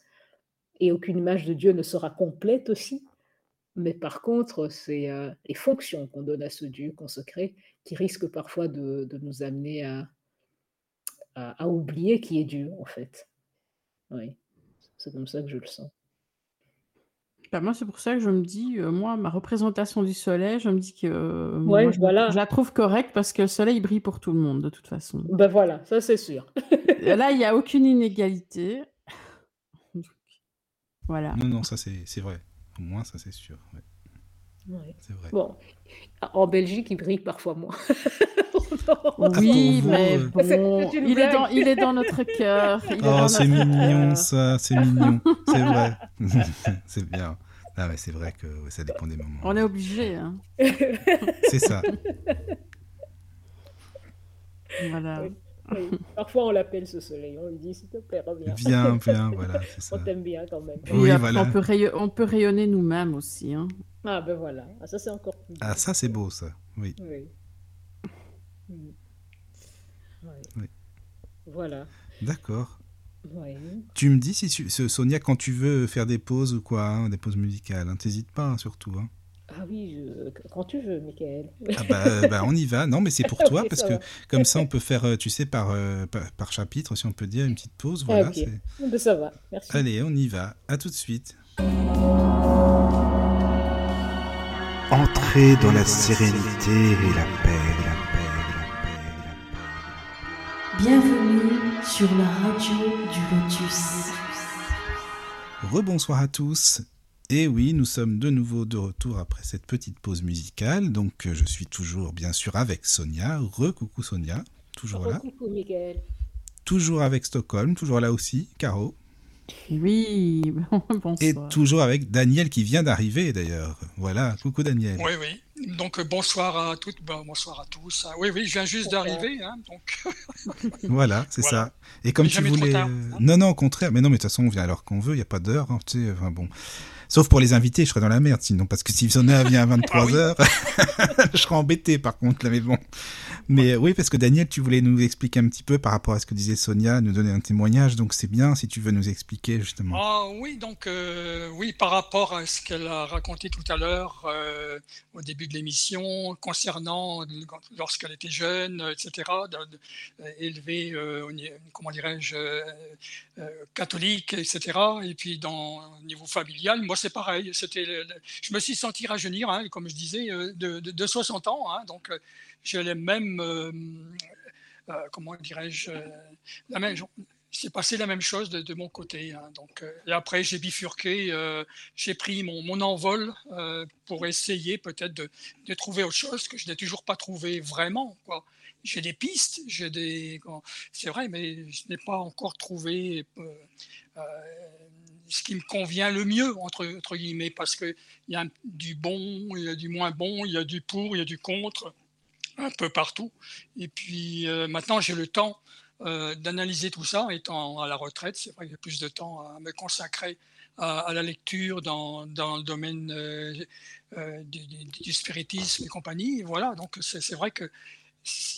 S3: et aucune image de Dieu ne sera complète aussi. Mais par contre, c'est euh, les fonctions qu'on donne à ce Dieu qu'on se crée qui risquent parfois de, nous amener à, à, à oublier qui est Dieu, en fait. Oui, c'est comme ça que je le sens.
S4: Bah, moi, c'est pour ça que je me dis, euh, moi, ma représentation du soleil, je me dis que euh,
S3: Ouais,
S4: moi, je,
S3: voilà.
S4: je la trouve correcte parce que le soleil il brille pour tout le monde, de toute façon.
S3: Ben voilà, ça c'est sûr.
S4: Et Là, il n'y a (laughs) aucune inégalité. (laughs) Donc, Voilà.
S1: Non, non, ça c'est c'est vrai. Au moins, ça c'est sûr. ouais,
S3: Ouais.
S1: c'est vrai.
S3: Bon, en Belgique, il brille parfois moins. (laughs)
S1: Ah,
S4: Oui,
S1: vous,
S4: mais
S1: euh,
S3: C'est
S4: bon, il est dans, il est dans notre cœur.
S1: Oh, c'est
S4: notre
S1: mignon ça, c'est mignon. C'est vrai. (laughs) (laughs) c'est bien. Ah ouais, c'est vrai que ouais, ça dépend des moments.
S4: On est obligé. Hein.
S1: C'est ça.
S4: Voilà.
S3: Oui, oui. Parfois, on l'appelle ce soleil. On lui dit, s'il te plaît, reviens.
S1: Viens, (laughs) viens, voilà,
S3: On t'aime bien quand même.
S4: Et
S1: Oui,
S4: après,
S1: voilà.
S4: on, peut rayo- on peut rayonner nous-mêmes aussi. Hein.
S3: Ah ben voilà, ah, ça c'est encore plus
S1: Ah,
S3: beau.
S1: ça c'est beau ça. Oui.
S3: Oui. Mm. Oui.
S1: Oui.
S3: Voilà.
S1: D'accord.
S3: Oui.
S1: Tu me dis si tu, Sonia quand tu veux faire des pauses ou quoi, hein, des pauses musicales, hein, t'hésites pas hein, surtout. Hein.
S3: Ah oui, je- quand tu veux, Michael.
S1: Ah bah, euh, bah, on y va. Non mais c'est pour (laughs) toi parce que
S3: va.
S1: comme ça on peut faire, euh, tu sais, par, euh, par, par chapitre si on peut dire une petite pause.
S3: Ah,
S1: Voilà.
S3: ok.
S1: c'est-
S3: Ben, ça va, merci.
S1: Allez, on y va. À tout de suite.
S5: Entrez dans la sérénité et la paix, la paix, la paix, la paix.
S2: Bienvenue sur la radio du Lotus.
S1: Rebonsoir à tous. Et oui, nous sommes de nouveau de retour après cette petite pause musicale. Donc euh, je suis toujours bien sûr avec Sonia. Re-coucou Sonia. Toujours là.
S3: coucou, Michael.
S1: Toujours avec Stockholm. Toujours là aussi. Caro.
S4: Oui, (laughs)
S1: Et
S4: bonsoir.
S1: toujours avec Daniel qui vient d'arriver d'ailleurs. Voilà. Coucou Daniel.
S6: Oui, oui. Donc euh, bonsoir à toutes, bonsoir à tous. Ah, oui, oui, je viens juste d'arriver, hein, donc (laughs)
S1: Voilà, c'est
S6: Voilà.
S1: ça. Et comme
S6: Mais
S1: tu voulais.
S6: tard,
S1: euh,
S6: hein.
S1: Non, non, au contraire. Mais non, mais de toute façon, on vient alors qu'on veut. Il n'y a pas d'heure. hein, tu sais, enfin bon. Sauf pour les invités, je serais dans la merde sinon. Parce que si Sonia vient à 23h, (laughs) (laughs) je serais embêté par contre. Là, mais bon. Mais euh, oui, parce que Daniel, tu voulais nous expliquer un petit peu par rapport à ce que disait Sonia, nous donner un témoignage. Donc c'est bien si tu veux nous expliquer justement.
S6: ah oui, donc euh, oui, par rapport à ce qu'elle a raconté tout à l'heure euh, au début de l'émission concernant le- lorsqu'elle était jeune, etc., élevée, euh, comment dirais-je, euh, catholique, etc. Et puis dans au niveau familial, moi c'est pareil. C'était, je me suis senti rajeunir, hein, comme je disais, euh, de, de- de 60 ans. hein, donc euh, j'ai les mêmes, comment dirais-je, la même, c'est passé la même chose de, mon côté. hein. donc, et après, j'ai bifurqué, j'ai pris mon, mon envol pour essayer peut-être de, de trouver autre chose que je n'ai toujours pas trouvé vraiment. quoi. J'ai des pistes, j'ai des, c'est vrai, mais je n'ai pas encore trouvé euh, euh, ce qui me convient le mieux entre, entre guillemets, parce que il y a du bon, il y a du moins bon, il y a du pour, il y a du contre, un peu partout. Et puis euh, maintenant, j'ai le temps d'analyser tout ça. Étant à la retraite, c'est vrai que j'ai plus de temps à me consacrer à, la lecture dans, dans le domaine du, spiritisme et compagnie. Voilà, donc c'est vrai que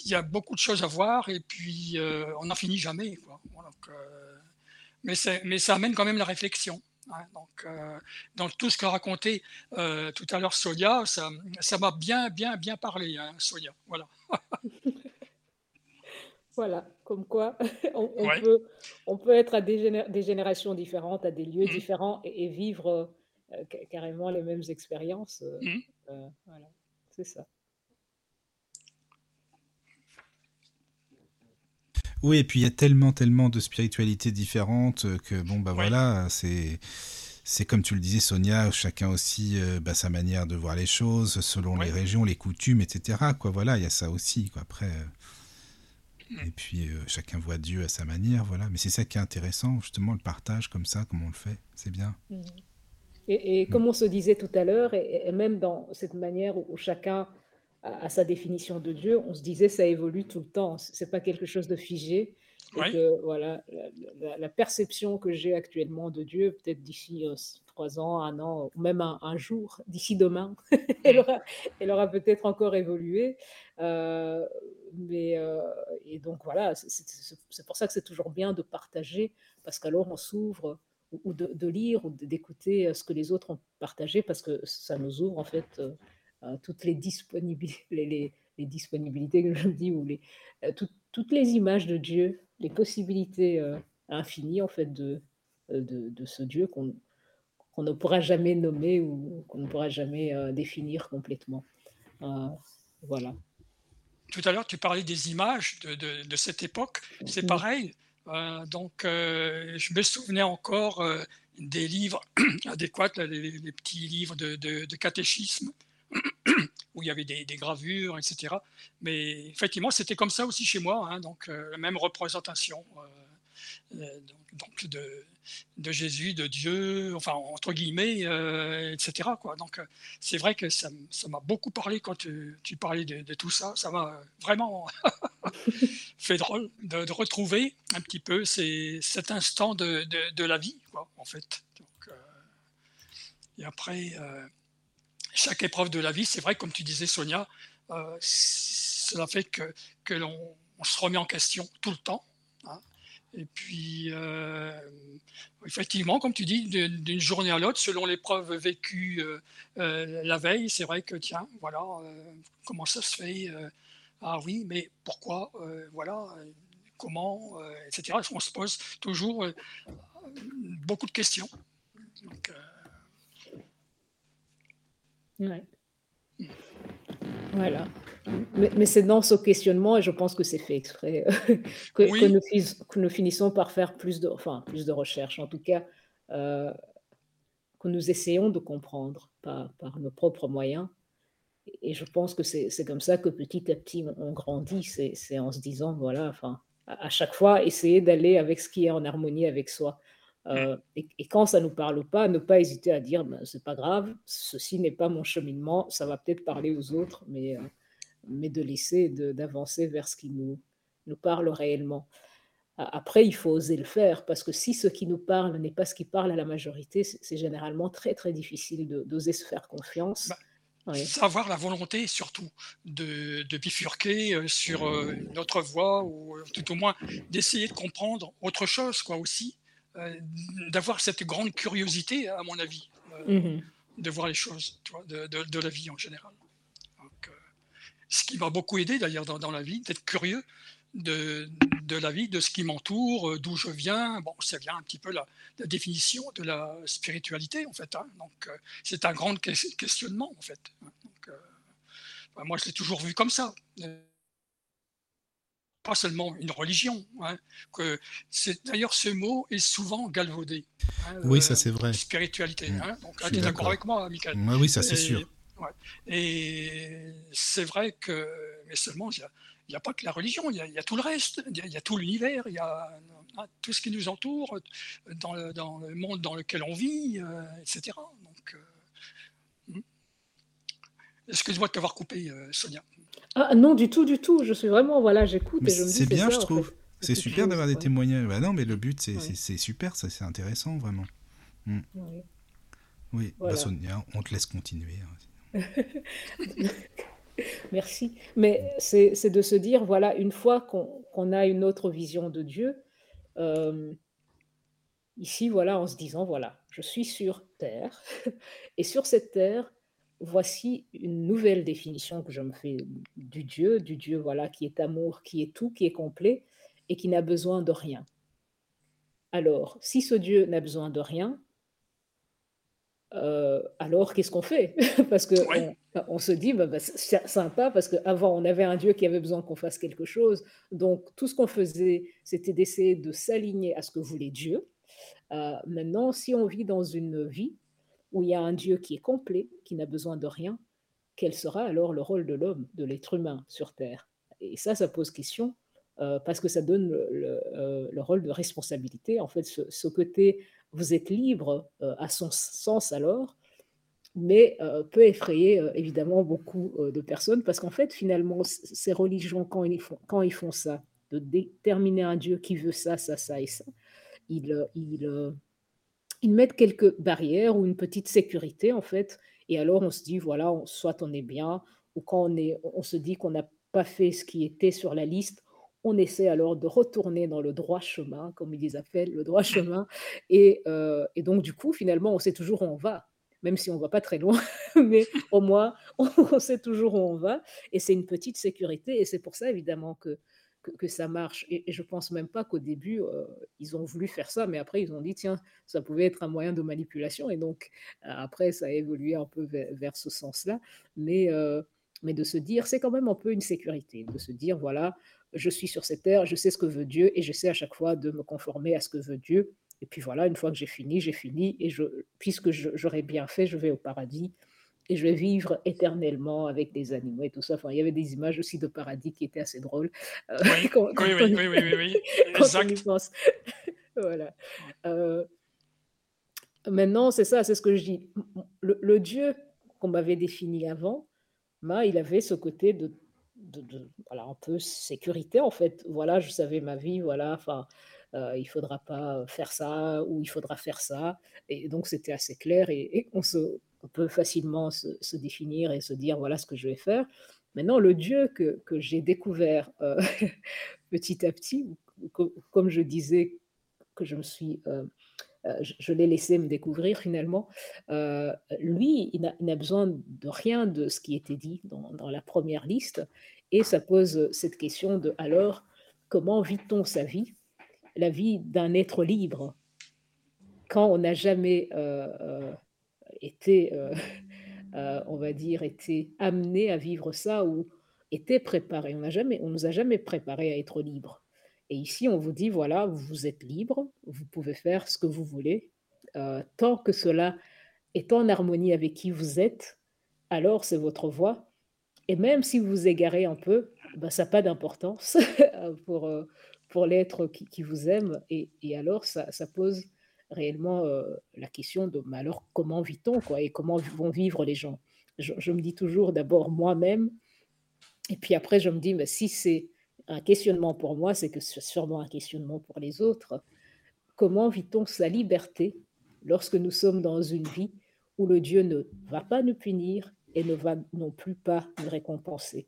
S6: il y a beaucoup de choses à voir et puis euh, on n'en finit jamais. Quoi. Voilà, donc, euh, mais, ça amène quand même la réflexion. hein. donc, euh, dans tout ce qu'a raconté tout à l'heure Sonia, ça ça m'a bien, bien, bien parlé, hein, Sonia. Voilà. (laughs)
S3: Voilà, comme quoi (laughs) on, on
S6: Ouais.
S3: peut, on peut être à des, géné- des générations différentes, à des lieux
S6: Mhm.
S3: différents et, et vivre ca- carrément les mêmes expériences. euh, voilà, c'est ça.
S1: Oui, et puis il y a tellement, tellement de spiritualités différentes euh, que bon bah voilà, c'est c'est comme tu le disais Sonia, chacun aussi euh, bah, sa manière de voir les choses selon les régions, les coutumes, etc. Quoi, voilà, il y a ça aussi. Quoi. Après, euh, Et puis euh, chacun voit Dieu à sa manière, voilà. Mais c'est ça qui est intéressant, justement, le partage comme ça, comme on le fait, c'est bien.
S3: Mhm. Et, et comme on se disait tout à l'heure, et, et même dans cette manière où, où chacun a sa définition de Dieu, on se disait ça évolue tout le temps. C'est pas quelque chose de figé. Et
S6: Oui,
S3: que voilà, la, la- la perception que j'ai actuellement de Dieu, peut-être d'ici euh, trois ans, un an, ou même un, un jour, d'ici demain, (laughs) elle aura, peut-être encore évolué. Euh, mais, euh, et donc voilà, c'est pour ça que c'est toujours bien de partager, parce qu'alors on s'ouvre, ou, ou de, de lire, ou d'écouter ce que les autres ont partagé, parce que ça nous ouvre en fait à toutes les, disponibilités, (laughs) les, disponibilités que je dis, ou les, euh, tout- toutes les images de Dieu, les possibilités euh, infinies en fait de, euh, de, de ce Dieu qu'on ne pourra jamais nommer ou qu'on ne pourra jamais euh, définir complètement. Euh, voilà.
S6: tout à l'heure, tu parlais des images de, de- de cette époque. C'est pareil. Euh, donc, euh, je me souvenais encore euh, des livres (clears throat) adéquats, les, les petits livres de- de catéchisme où il y avait des, gravures, etc. Mais effectivement, c'était comme ça aussi chez moi. hein, donc, euh, la même représentation euh, euh, donc, de, Jésus, de Dieu, enfin, entre guillemets, etc. Donc, c'est vrai que ça m'a beaucoup parlé quand tu, parlais de, tout ça. Ça m'a vraiment (laughs) fait drôle de, retrouver un petit peu cet instant de, la vie, en fait. Et après, chaque épreuve de la vie, c'est vrai, comme tu disais, Sonia, euh, cela fait que, que l'on on se remet en question tout le temps. hein. Et puis, euh, effectivement, comme tu dis, d'une journée à l'autre, selon l'épreuve vécue euh, la veille, c'est vrai que, tiens, voilà, comment ça se fait Ah oui, mais pourquoi Voilà, comment Etc. On se pose toujours beaucoup de questions.
S3: Ouais. Voilà. Mais, mais c'est dans ce questionnement, et je pense que c'est fait exprès, (laughs) que, nous, fis- que nous finissons par faire plus de, enfin, plus de recherches, en tout cas, euh, que nous essayons de comprendre par, par nos propres moyens. Et je pense que c'est comme ça que petit à petit, on, on grandit. C'est c'est en se disant, voilà, enfin, à, à chaque fois, essayer d'aller avec ce qui est en harmonie avec soi.
S6: Mm,
S3: Euh, et, et quand ça ne nous parle pas, ne pas hésiter à dire, ben, c'est pas grave, ceci n'est pas mon cheminement, ça va peut-être parler aux autres, mais, euh, mais de laisser, de- d'avancer vers ce qui nous, nous parle réellement. Après, il faut oser le faire, parce que si ce qui nous parle n'est pas ce qui parle à la majorité, c'est généralement très, très difficile d'oser se faire confiance.
S6: bah,
S3: Oui.
S6: savoir la volonté surtout de, de bifurquer euh, sur euh, notre voie ou tout au moins d'essayer de comprendre autre chose quoi aussi d'avoir cette grande curiosité à mon avis euh,
S3: Mhm.
S6: de voir les choses tu vois, de, de- de la vie en général Donc, euh, ce qui m'a beaucoup aidé d'ailleurs dans, dans la vie d'être curieux de, de la vie de ce qui m'entoure euh, d'où je viens bon c'est bien un petit peu la, la définition de la spiritualité en fait hein. donc euh, c'est un grand ques- questionnement en fait hein. Donc, euh, moi, je l'ai toujours vu comme ça. Pas seulement une religion. hein, que c'est d'ailleurs ce mot est souvent galvaudé. hein,
S1: Oui, ça
S6: euh,
S1: c'est vrai.
S6: spiritualité.
S1: Mm.
S6: hein. donc, tu es d'accord avec moi, Michael.
S1: Ouais, oui, ça c'est sûr.
S6: ouais. Et c'est vrai que, mais seulement, il n'y a, pas que la religion, il y a, il y a tout le reste, il y a, il y a tout l'univers, il y a hein, tout ce qui nous entoure dans le, dans le monde dans lequel on vit, euh, etc. Donc, euh, mm. excuse-moi de t'avoir coupé, euh, Sonia.
S3: Ah non, du tout, du tout. Je suis vraiment, voilà, j'écoute
S1: Mais
S3: et je me dis,
S1: c'est bien,
S3: ça,
S1: je
S3: en
S1: trouve.
S3: fait.
S1: C'est super d'avoir des
S3: ouais.
S1: témoignages. Bah non, mais le but, c'est
S3: Ouais.
S1: super, ça c'est intéressant, vraiment.
S3: Ouais.
S1: Oui, bah,
S3: Voilà.
S1: Sonia, on te laisse continuer. hein. (laughs)
S3: Merci. Mais c'est de se dire, voilà, une fois qu'on qu'on a une autre vision de Dieu, euh, ici, voilà, en se disant, voilà, je suis sur Terre, (laughs) et sur cette Terre, voici une nouvelle définition que je me fais du Dieu, du Dieu, voilà, qui est amour, qui est tout, qui est complet, et qui n'a besoin de rien. Alors, si ce Dieu n'a besoin de rien, euh, alors qu'est-ce qu'on fait? (laughs) Parce que
S6: Ouais.
S3: on, on se dit, bah, bah, c'est sympa, parce qu'avant, on avait un Dieu qui avait besoin qu'on fasse quelque chose. Donc, tout ce qu'on faisait, c'était d'essayer de s'aligner à ce que voulait Dieu. Euh, maintenant, si on vit dans une vie où il y a un Dieu qui est complet, qui n'a besoin de rien, quel sera alors le rôle de l'homme, de l'être humain sur Terre? Et ça, ça pose question. euh, parce que ça donne le, euh, le, rôle de responsabilité. En fait, ce, côté, vous êtes libre à son sens alors, mais peut effrayer évidemment beaucoup de personnes, parce qu'en fait, finalement, ces religions, quand ils font, quand ils font ça, de déterminer un Dieu qui veut ça, ça, ça et ça, ils, ils, ils mettent quelques barrières ou une petite sécurité, en fait, et alors on se dit, voilà, soit on est bien, ou quand on, est, on se dit qu'on n'a pas fait ce qui était sur la liste, on essaie alors de retourner dans le droit chemin, comme ils les appellent, le droit chemin. Et, euh, et donc, du coup, finalement, on sait toujours où on va, même si on ne va pas très loin, (laughs) mais au moins, (laughs) on sait toujours où on va. Et c'est une petite sécurité. Et c'est pour ça, évidemment, que que, ça marche. Et, je pense même pas qu'au début, euh, ils ont voulu faire ça, mais après, ils ont dit, tiens, ça pouvait être un moyen de manipulation. Et donc, après, ça a évolué un peu vers, ce sens-là. Mais, euh, mais de se dire, c'est quand même un peu une sécurité, de se dire, voilà, je suis sur cette terre, je sais ce que veut Dieu, et je sais à chaque fois de me conformer à ce que veut Dieu. Et puis voilà, une fois que j'ai fini, j'ai fini, et je, puisque j'aurais bien fait, je vais au paradis et je vais vivre éternellement avec des animaux et tout ça. Enfin, il y avait des images aussi de paradis qui étaient assez drôles.
S6: Euh, oui, (laughs) oui, oui, oui, oui, (laughs) exact. (laughs)
S3: voilà. Euh, maintenant, c'est ça, c'est ce que je dis. Le, Dieu qu'on m'avait défini avant, bah, il avait ce côté de, de, voilà, un peu sécurité en fait. Voilà, je savais ma vie, voilà, enfin, euh, il faudra pas faire ça ou il faudra faire ça. Et donc, c'était assez clair et, et on se on peut facilement se, définir et se dire voilà ce que je vais faire. Maintenant, le Dieu que, j'ai découvert euh, (laughs) petit à petit, comme je disais, que je me suis, euh, euh, je, l'ai laissé me découvrir finalement, lui, il n'a besoin de rien de ce qui était dit dans, dans, la première liste, et ça pose cette question de alors, comment vit-on sa vie, la vie d'un être libre, quand on n'a jamais était, euh, (laughs) euh, on va dire, été amené à vivre ça ou était préparé. On ne jamais, on nous a jamais préparé à être libre. Et ici, on vous dit, voilà, vous êtes libre, vous pouvez faire ce que vous voulez, euh, tant que cela est en harmonie avec qui vous êtes, alors c'est votre voie. Et même si vous vous égarez un peu, ben, ça n'a pas d'importance (laughs) pour, pour l'être qui, vous aime. Et, et alors, ça, ça, pose réellement euh, la question de mais alors comment vit-on quoi et comment vont vivre les gens? Je, me dis toujours d'abord moi-même et puis après je me dis mais si c'est un questionnement pour moi, c'est que c'est sûrement un questionnement pour les autres. Comment vit-on sa liberté lorsque nous sommes dans une vie où le Dieu ne va pas nous punir et ne va non plus pas nous récompenser?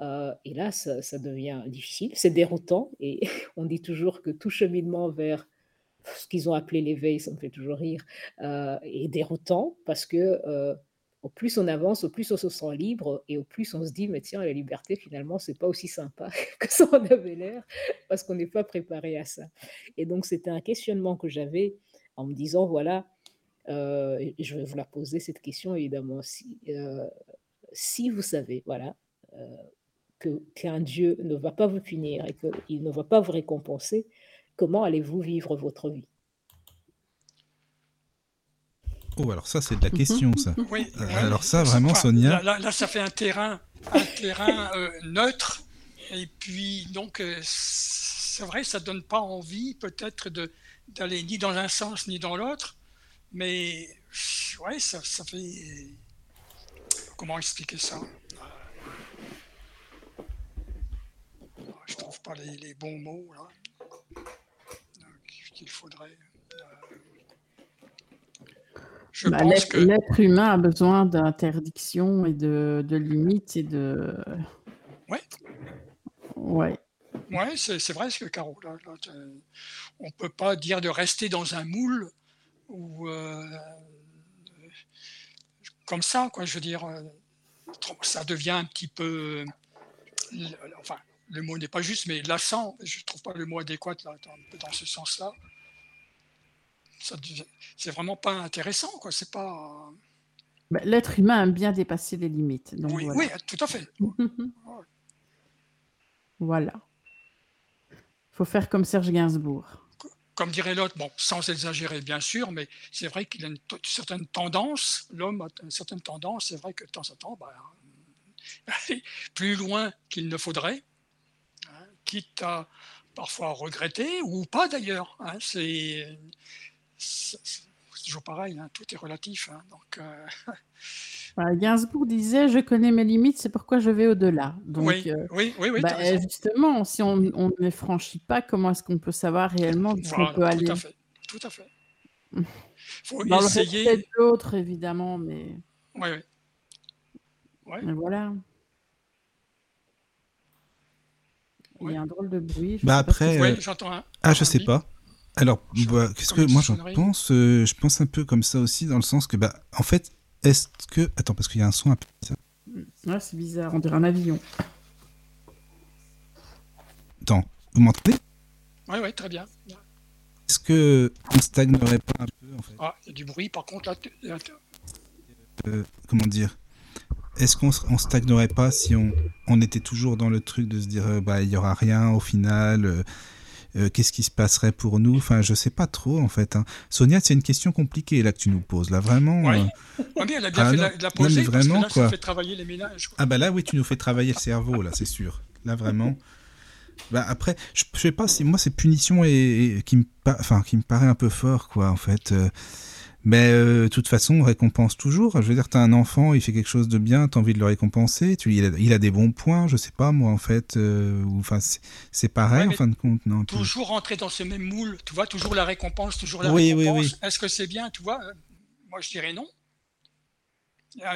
S3: Euh, et là, ça, ça devient difficile, c'est déroutant, et (laughs) on dit toujours que tout cheminement vers ce qu'ils ont appelé l'éveil, ça me fait toujours rire, euh, et déroutant parce que euh, au plus on avance, au plus on se sent libre et au plus on se dit, mais tiens, la liberté, finalement, c'est pas aussi sympa (laughs) que ça en avait l'air parce qu'on n'est pas préparé à ça. Et donc, c'était un questionnement que j'avais en me disant, voilà, euh, je vais vous la poser cette question évidemment, si, si vous savez, voilà, qu'un Dieu ne va pas vous punir et qu'il ne va pas vous récompenser, Comment allez-vous vivre votre vie?
S1: Oh, alors ça, c'est de la question, ça. (laughs)
S6: Oui,
S1: euh, alors ça, vraiment, Sonia.
S6: Là, ça fait un terrain, un terrain euh, neutre. Et puis, donc, euh, c'est vrai, ça donne pas envie, peut-être, d'aller ni dans un sens ni dans l'autre. Mais, ouais, ça, ça fait. Comment expliquer ça? Je trouve pas les, les bons mots, là qu'il faudrait.
S4: Euh, bah, l'être humain a besoin d'interdiction et de, de, limites et de.
S6: Ouais.
S4: Ouais.
S6: Ouais, c'est vrai ce que Caro. on ne peut pas dire de rester dans un moule ou euh, comme ça, quoi. Je veux dire, euh, ça devient un petit peu. Enfin, le mot n'est pas juste, mais lassant, je ne trouve pas le mot adéquat là, dans, ce sens-là. C'est vraiment pas intéressant, quoi. C'est pas.
S4: Bah, l'être humain aime bien dépasser les limites.
S6: oui, oui, tout à fait. (laughs)
S4: voilà. Il faut faire comme Serge Gainsbourg.
S6: Comme dirait l'autre, bon, sans exagérer bien sûr, mais c'est vrai qu'il a une, certaine tendance, l'homme a une certaine tendance, c'est vrai que de temps en temps, bah, (laughs) plus loin qu'il ne faudrait, quitte à parfois regretter ou pas d'ailleurs. hein. c'est toujours pareil, hein, tout est relatif. hein. donc, euh, (laughs)
S4: Gainsbourg disait Je connais mes limites, c'est pourquoi je vais au-delà. Donc,
S6: oui,
S4: euh,
S6: oui, oui, oui,
S4: bah, justement, si on on ne les franchit pas, comment est-ce qu'on peut savoir réellement on
S6: Voilà,
S4: peut
S6: tout
S4: aller?
S6: à fait, tout à fait. (laughs) faut
S4: Dans le respect
S6: essayer.
S4: de l'autre, évidemment, mais,
S6: Oui, oui. Ouais.
S4: mais voilà. Il y a un drôle de bruit. je
S1: Bah après.
S6: Ouais,
S1: euh,
S6: j'entends un.
S1: Ah, je
S6: un
S1: sais
S6: bip.
S1: pas. Alors, bah, qu'est-ce que moi j'en pense euh, Je pense un peu comme ça aussi, dans le sens que, bah, en fait, est-ce que. Attends, parce qu'il y a un son un peu bizarre.
S4: Ouais, c'est bizarre, on dirait un avion.
S1: Attends, vous m'entendez?
S6: Oui, oui, très bien.
S1: Est-ce que on stagnerait pas un peu, en fait?
S6: Ah, il y a du bruit, par contre, là.
S1: euh, Comment dire? Est-ce qu'on on stagnerait pas si on, on était toujours dans le truc de se dire, euh, bah, il y aura rien au final euh, euh, Qu'est-ce qui se passerait pour nous? Enfin, je sais pas trop, en fait. hein. Sonia, c'est une question compliquée, là, que tu nous poses. Là, vraiment.
S6: Ouais. mais elle a bien
S1: Ah
S6: fait la-
S1: Non,
S6: que
S1: vraiment,
S6: là,
S1: quoi.
S6: ça fait travailler les ménages. quoi.
S1: Ah bah là oui tu nous fais travailler le cerveau là c'est sûr là vraiment bah après je, je sais pas si moi c'est punition et, et qui me enfin qui me paraît un peu fort quoi en fait Mais euh, de toute façon on récompense toujours je veux dire t'as un enfant il fait quelque chose de bien t'as envie de le récompenser tu il a, il a des bons points je sais pas moi en fait euh, enfin c'est pareil
S6: Ouais,
S1: en fin de compte non puis-
S6: Toujours rentrer dans ce même moule, tu vois, toujours la récompense, toujours la
S1: Oui,
S6: récompense.
S1: oui.
S6: Est-ce que c'est bien, tu vois euh, Moi, je dirais non.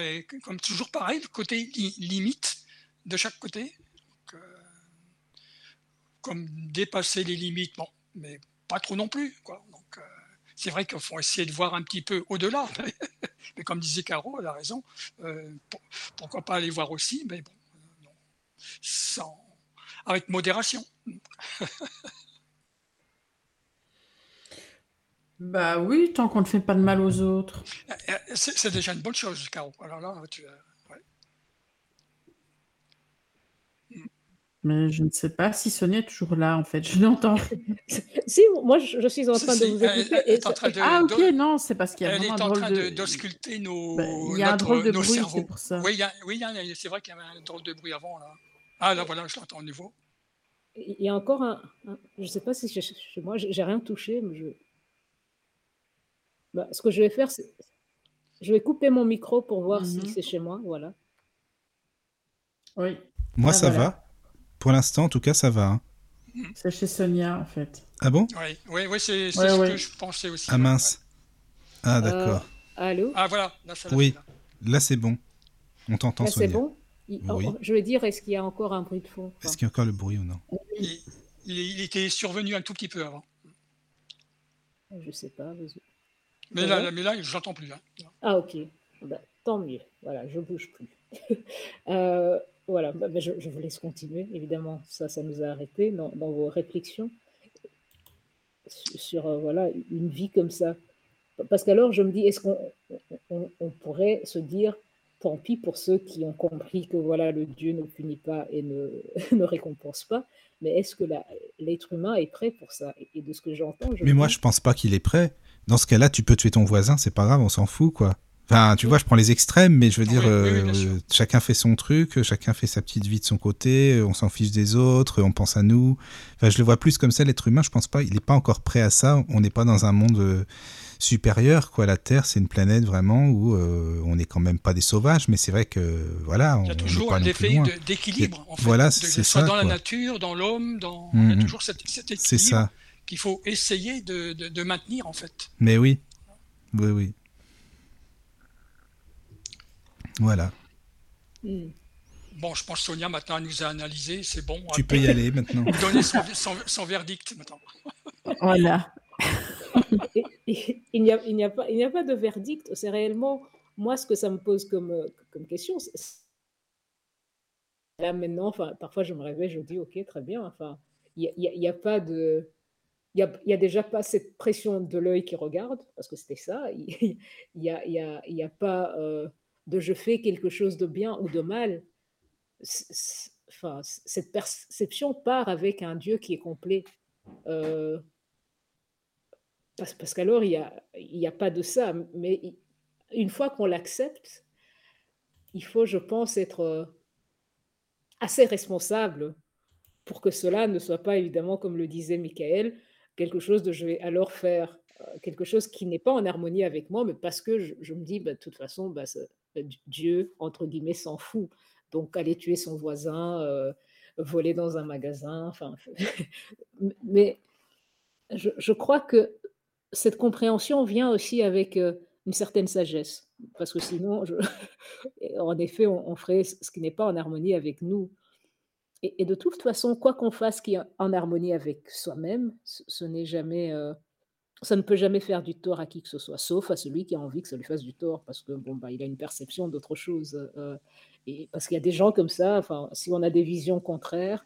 S6: Et comme toujours pareil, le côté li- limite de chaque côté. Donc, euh, comme dépasser les limites, bon, mais pas trop non plus, quoi. C'est vrai qu'il faut essayer de voir un petit peu au-delà. (laughs) mais comme disait Caro, elle a raison. euh, pour- pourquoi pas aller voir aussi Mais bon, euh, non. Sans, avec modération. (laughs)
S4: Bah oui, tant qu'on ne fait pas de mal aux autres.
S6: Euh, C'est déjà une bonne chose, Caro. Alors là, tu, euh,
S4: Mais je ne sais pas si Sonia est toujours là, en fait. Je l'entends. (laughs)
S3: Si, moi, je, je suis en
S6: Si,
S3: train de vous
S6: elle-
S3: écouter.
S6: elle
S3: et
S6: est en train de-
S4: Ah, ok, non, c'est parce qu'il y a
S6: elle est
S4: un
S6: en
S4: drôle
S6: train
S4: de...
S6: de- d'ausculter nos,
S4: Bah, Il y a un
S6: notre-
S4: drôle de bruit, c'est pour ça.
S6: Oui, il y a- oui, un- c'est vrai qu'il y avait un drôle de bruit avant. Là. Ah, là, voilà, je l'entends à nouveau.
S3: Il y a encore un. un- je ne sais pas si chez, chez moi, j'ai rien touché, mais je. Bah, ce que je vais faire, c'est. Je vais couper mon micro pour voir si
S4: Mhm.
S3: c'est chez moi. Voilà.
S4: Oui,
S1: moi
S4: Ah,
S1: ça
S4: voilà.
S1: va pour l'instant en tout cas ça va hein.
S4: c'est chez Sonia, en fait.
S1: ah bon?
S6: Oui, oui, oui c'est
S4: Ouais,
S6: ce
S4: ouais.
S6: que je pensais aussi.
S1: ah
S6: ouais,
S1: mince ah
S3: Euh,
S1: d'accord
S3: allô?
S6: Ah, voilà, là, ça
S1: Oui.
S6: là.
S1: là c'est bon on t'entend
S3: Là, c'est
S1: Sonia
S3: bon? Il-
S1: Oui.
S3: oh, Je vais dire, est-ce qu'il y a encore un bruit de fond
S1: est-ce qu'il y a encore le bruit ou non?
S6: Il, était survenu un tout petit peu avant.
S3: Je ne sais pas.
S6: Mais là, là, mais là je l'entends plus. hein.
S3: Ah, ok. Bah, tant mieux. Voilà, je bouge plus. (laughs) Euh, voilà, bah, bah, je, je vous laisse continuer. Évidemment, ça, ça nous a arrêté dans, dans vos réflexions sur, sur, euh, voilà, une vie comme ça. Parce qu'alors, je me dis, est-ce qu'on on, on pourrait se dire, tant pis pour ceux qui ont compris que voilà, le Dieu ne punit pas et ne, (laughs) ne récompense pas, mais est-ce que l'être humain est prêt pour ça? Et- Et de ce que j'entends, je
S1: Mais moi,
S3: dis,
S1: je pense pas qu'il est prêt. Dans ce cas-là, tu peux tuer ton voisin, c'est pas grave, on s'en fout, quoi. Enfin, tu vois, je prends les extrêmes, mais je veux
S6: Oui,
S1: dire,
S6: oui, oui, bien
S1: euh, chacun fait son truc, chacun fait sa petite vie de son côté, on s'en fiche des autres, on pense à nous. Enfin, je le vois plus comme ça, l'être humain, je pense pas, il est pas encore prêt à ça. On n'est pas dans un monde euh, supérieur, quoi. La Terre, c'est une planète vraiment où euh, on n'est quand même pas des sauvages, mais c'est vrai que, voilà, on
S6: Il y a
S1: n'est
S6: toujours un effet d'équilibre. En fait,
S1: Voilà, c'est ça,
S6: dans la nature, dans l'homme, dans... il y a
S1: Mhm.
S6: toujours cet, cet équilibre
S1: C'est ça.
S6: qu'il faut essayer de, de- de maintenir, en fait.
S1: Mais oui, oui, oui. Voilà.
S3: hmm,
S6: Bon, je pense que Sonia, maintenant, elle nous a analysé, c'est bon.
S1: Tu peux y aller maintenant.
S6: donner son, son- son verdict, maintenant.
S4: Voilà.
S3: Il n'y a, il n'y a, pas- il n'y a pas de verdict. C'est réellement, moi, ce que ça me pose comme, comme question. Là, maintenant, enfin, parfois, je me réveille, je dis, OK, très bien. Enfin, il n'y a, a- il y a pas de. Il n'y a, il y a déjà pas cette pression de l'œil qui regarde, parce que c'était ça. Il n'y a, il y a, il y a pas euh, de je fais quelque chose de bien ou de mal. Enfin, cette perception part avec un Dieu qui est complet. Euh, parce, parce qu'alors, il n'y a, y a pas de ça. Mais une fois qu'on l'accepte, il faut, je pense, être euh, assez responsable pour que cela ne soit pas évidemment, comme le disait Michael, quelque chose de je vais alors faire euh, quelque chose qui n'est pas en harmonie avec moi, mais parce que je, me dis, bah, de toute façon, bah, Dieu, entre guillemets, s'en fout. Donc, aller tuer son voisin, euh, voler dans un magasin, enfin. (laughs) mais je, je crois que cette compréhension vient aussi avec euh, une certaine sagesse, parce que sinon, (laughs) en effet, on, ferait ce qui n'est pas en harmonie avec nous. Et, de toute façon, quoi qu'on fasse qui est en harmonie avec soi-même, ce, n'est jamais, euh, ça ne peut jamais faire du tort à qui que ce soit, sauf à celui qui a envie que ça lui fasse du tort, parce que bon, bah, il a une perception d'autre chose. euh, et parce qu'il y a des gens comme ça, enfin, si on a des visions contraires,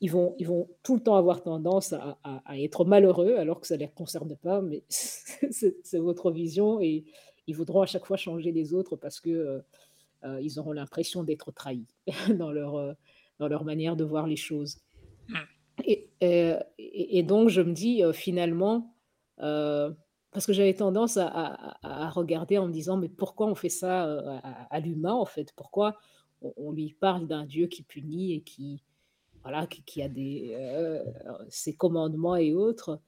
S3: ils vont, ils vont tout le temps avoir tendance à, à- à être malheureux alors que ça ne les concerne pas, mais (laughs) c'est votre vision et ils voudront à chaque fois changer les autres parce que euh, euh, ils auront l'impression d'être trahis (laughs) dans leur, dans leur manière de voir les choses.
S6: Mm.
S3: Et, et- et donc, je me dis finalement, euh, parce que j'avais tendance à, à- à regarder en me disant, mais pourquoi on fait ça euh, à, à l'humain en fait? Pourquoi on, on lui parle d'un Dieu qui punit et qui, voilà, qui, qui a des, euh, ses commandements et autres?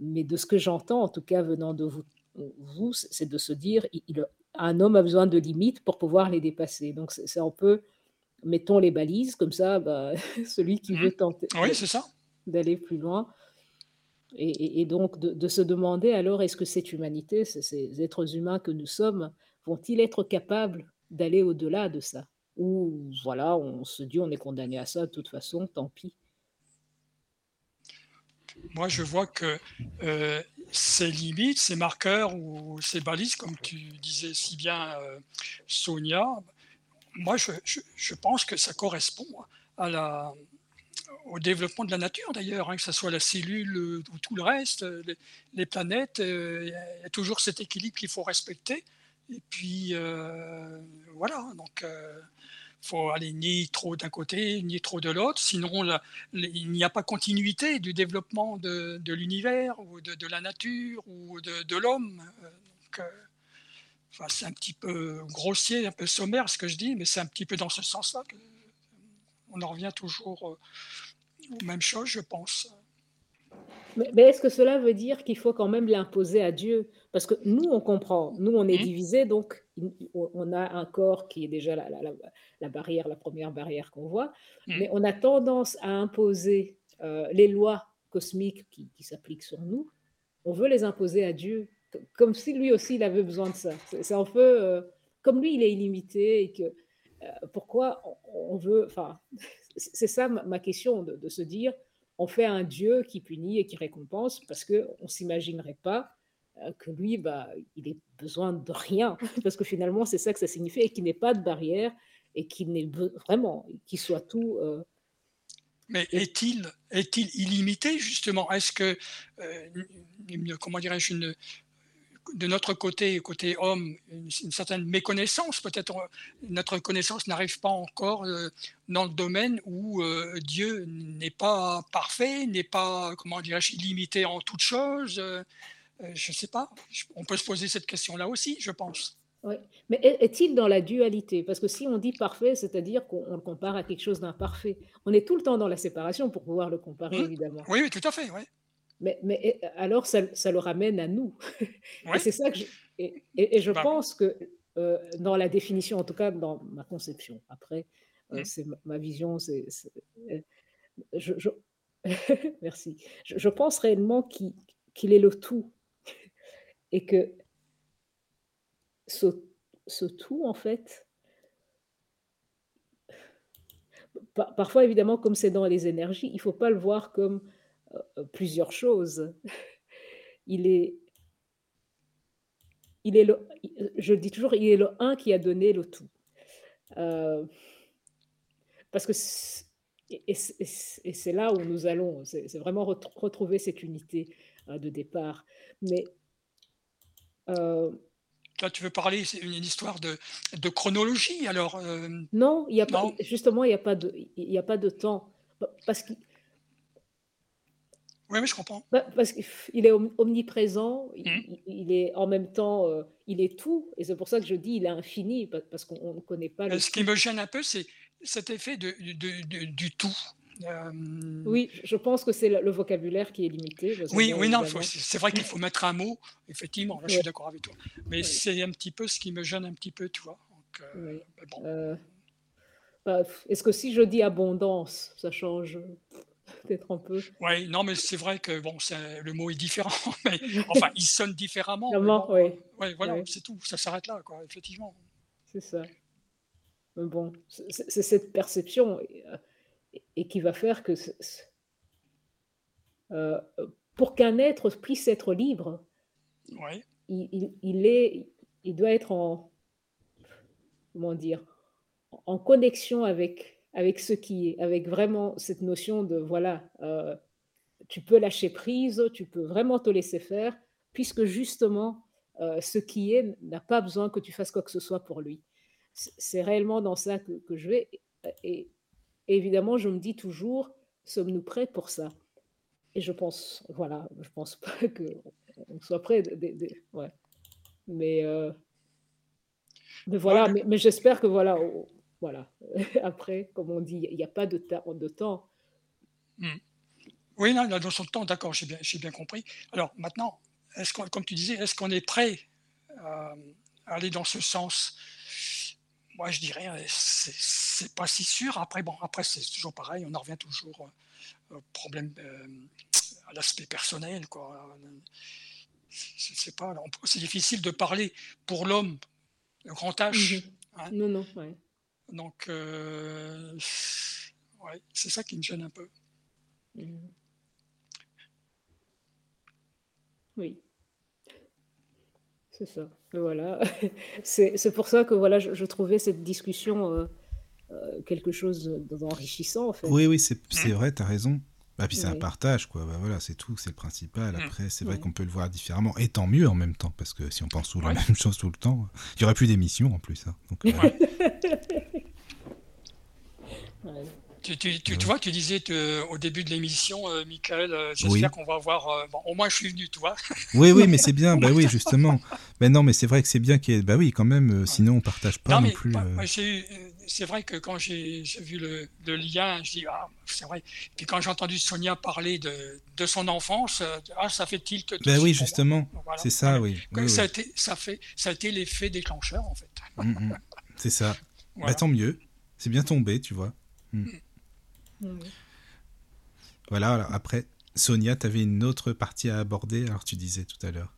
S3: Mais de ce que j'entends, en tout cas venant de vous, vous c'est de se dire, il, il- un homme a besoin de limites pour pouvoir les dépasser. Donc, c'est un peu, mettons les balises, comme ça, bah, (laughs) celui qui
S6: Mhm.
S3: veut tenter
S6: Oui,
S3: d'aller plus loin. Et, donc de, se demander alors, est-ce que cette humanité, ces, êtres humains que nous sommes, vont-ils être capables d'aller au-delà de ça? Ou voilà, on se dit, on est condamné à ça, de toute façon, tant pis.
S6: Moi, je vois que euh, ces limites, ces marqueurs ou ces balises, comme tu disais si bien, euh, Sonia, moi, je pense que ça correspond à la, au développement de la nature, d'ailleurs, hein, que ce soit la cellule euh, ou tout le reste, euh, les, planètes, euh, il y a toujours cet équilibre qu'il faut respecter. Et puis, voilà, donc faut aller ni trop d'un côté, ni trop de l'autre, sinon il n'y a pas continuité du développement de, l'univers ou de, la nature ou de, l'homme. C'est un petit peu grossier, un peu sommaire ce que je dis, mais c'est un petit peu dans ce sens-là que on en revient toujours euh, aux mêmes choses, je pense.
S3: Mais, mais est-ce que cela veut dire qu'il faut quand même l'imposer à Dieu? Parce que nous, on comprend, nous, on est
S6: Mhm.
S3: divisés, donc on a un corps qui est déjà la, la- la- la barrière, la première barrière qu'on voit,
S6: Mhm.
S3: mais on a tendance à imposer euh, les lois cosmiques qui, qui s'appliquent sur nous, on veut les imposer à Dieu, comme si lui aussi il avait besoin de ça. C'est un peu euh, comme lui, il est illimité et que pourquoi on, on veut. Enfin, c'est ça ma, question de, de se dire on fait un Dieu qui punit et qui récompense parce qu'on ne s'imaginerait pas euh, que lui, bah, il ait besoin de rien, (laughs) parce que finalement, c'est ça que ça signifie, et qu'il n'ait pas de barrière, et qu'il n'ait vraiment, qu'il soit tout. euh,
S6: Mais est-il est-il illimité justement? Est-ce que euh, comment dirais-je une de notre côté, côté homme, une, une certaine méconnaissance, peut-être euh, notre connaissance n'arrive pas encore euh, dans le domaine où euh, Dieu n'est pas parfait, n'est pas, comment dirais-je, illimité en toutes choses. euh, je ne sais pas. On peut se poser cette question-là aussi, je pense.
S3: ouais. Mais est- est-il dans la dualité? Parce que si on dit parfait, c'est-à-dire qu'on on le compare à quelque chose d'imparfait. On est tout le temps dans la séparation pour pouvoir le comparer,
S6: Hmm
S3: évidemment.
S6: Oui, oui, tout à fait. Ouais.
S3: Mais, alors, ça, ça le ramène à nous. (laughs) Et c'est ça que je, et, et- et je
S6: Bah,
S3: pense que euh, dans la définition, en tout cas dans ma conception, après, euh,
S6: hmm.
S3: c'est ma, ma vision, c'est, euh, je, je- (laughs) merci. Je, je pense réellement qu'il, est le tout (laughs) et que ce, ce tout, en fait, par- parfois évidemment, comme c'est dans les énergies, il ne faut pas le voir comme plusieurs choses. Il est, il est le, je dis toujours, il est le un qui a donné le tout. Euh, parce que et, c'est là où nous allons, c'est vraiment ret- retrouver cette unité euh, de départ. Mais euh,
S6: Là, tu veux parler, c'est une, histoire de, de chronologie, alors euh,
S3: non, il y a pas,
S6: non
S3: justement, il n'y a pas de, il y a pas de temps. Pa- Parce qu'il
S6: Oui, mais je comprends.
S3: bah, parce qu'il est om- omniprésent, il,
S6: Hmm.
S3: il- il est en même temps, euh, il est tout, et c'est pour ça que je dis il est infini, pa- parce qu'on on ne connaît pas
S6: Euh,
S3: le
S6: Ce qui me gêne un peu, c'est cet effet de, de- de- du tout. Euh,
S3: Oui, je pense que c'est le, vocabulaire qui est limité.
S6: oui, oui, non, c'est vrai qu'il faut mettre un mot, effectivement, là je suis d'accord avec toi. Mais
S3: Ouais.
S6: c'est un petit peu ce qui me gêne un petit peu, tu vois. Donc, euh, bon.
S3: Euh, bah, Est-ce que si je dis abondance, ça change peut-être un peu
S6: Ouais, non, mais c'est vrai que bon, le mot est différent, (laughs) mais enfin, il sonne différemment.
S3: Clairement,
S6: bon,
S3: oui,
S6: ouais, voilà,
S3: Ouais.
S6: c'est tout, ça s'arrête là, quoi, effectivement.
S3: c'est ça. Mais bon, c'est cette perception et, euh, et qui va faire que euh, pour qu'un être puisse être libre,
S6: Ouais,
S3: il, il- il est, il doit être en, comment dire, en connexion avec, avec ce qui est, avec vraiment cette notion de, voilà, euh, tu peux lâcher prise, tu peux vraiment te laisser faire, puisque justement, euh, ce qui est n'a pas besoin que tu fasses quoi que ce soit pour lui. C'est réellement dans ça que, que je vais. Et, et évidemment, je me dis toujours, sommes-nous prêts pour ça? Et je pense, voilà, je pense pas (laughs) qu'on soit prêts. de- de- de- ouais. Mais, euh, mais voilà,
S6: Ouais,
S3: mais, mais j'espère que voilà, on- voilà. (laughs) Après, comme on dit, il n'y a pas de, ta- de temps.
S6: hmm. Oui, non, la notion de temps, d'accord, j'ai bien, j'ai bien compris. Alors maintenant, est-ce qu'on, comme tu disais, est-ce qu'on est prêt à, à aller dans ce sens? Moi, je dirais, euh, c'est, c'est pas si sûr. Après, bon, après, c'est toujours pareil, on en revient toujours euh, au problème, euh, à l'aspect personnel, quoi. Sais pas, c'est difficile de parler pour l'homme, le grand H.
S3: Mhm.
S6: hein.
S3: Non, non, ouais.
S6: Donc, euh, ouais, c'est ça qui me gêne un peu.
S3: Mhm. Oui, c'est ça. Voilà. (laughs) C'est c'est pour ça que voilà, je, je trouvais cette discussion euh, euh, quelque chose d'enrichissant en fait.
S1: Oui, oui, c'est c'est
S6: Mm.
S1: vrai, t'as raison. Bah, puis c'est un partage, quoi. Bah, voilà, c'est tout, c'est le principal.
S6: Mm.
S1: Après, c'est vrai qu'on peut le voir différemment. Et tant mieux en même temps, parce que si on pense tout la même chose tout le temps, il y aurait plus d'émissions en plus. hein. Donc, euh. (laughs)
S6: Tu, tu- tu-
S1: Ouais.
S6: tu vois, tu disais euh, au début de l'émission, euh, Michael, euh, j'espère
S1: Oui.
S6: qu'on va avoir. euh, bon, au moins, je suis venu, tu vois. (laughs)
S1: Oui, oui, mais c'est bien. Bah oui, justement. (laughs) Mais non, mais c'est vrai que c'est bien qu'il y ait. Bah oui, quand même. euh, sinon, on partage pas
S6: non,
S1: non
S6: mais
S1: plus.
S6: j'ai eu- c'est vrai que quand j'ai vu le, le lien, je dis, ah, c'est vrai. Puis quand j'ai entendu Sonia parler de, de son enfance, euh, ah, ça fait tilt.
S1: Bah
S6: suite
S1: oui, justement.
S6: Voilà.
S1: C'est ça, oui.
S6: Ça, a été, ça, fait, ça a été l'effet déclencheur, en fait.
S1: Mm, mm. C'est ça. (laughs)
S6: Voilà.
S1: Bah tant mieux. C'est bien tombé, tu vois.
S3: Mhm.
S1: Voilà, alors après, Sonia, tu avais une autre partie à aborder, alors tu disais tout à l'heure.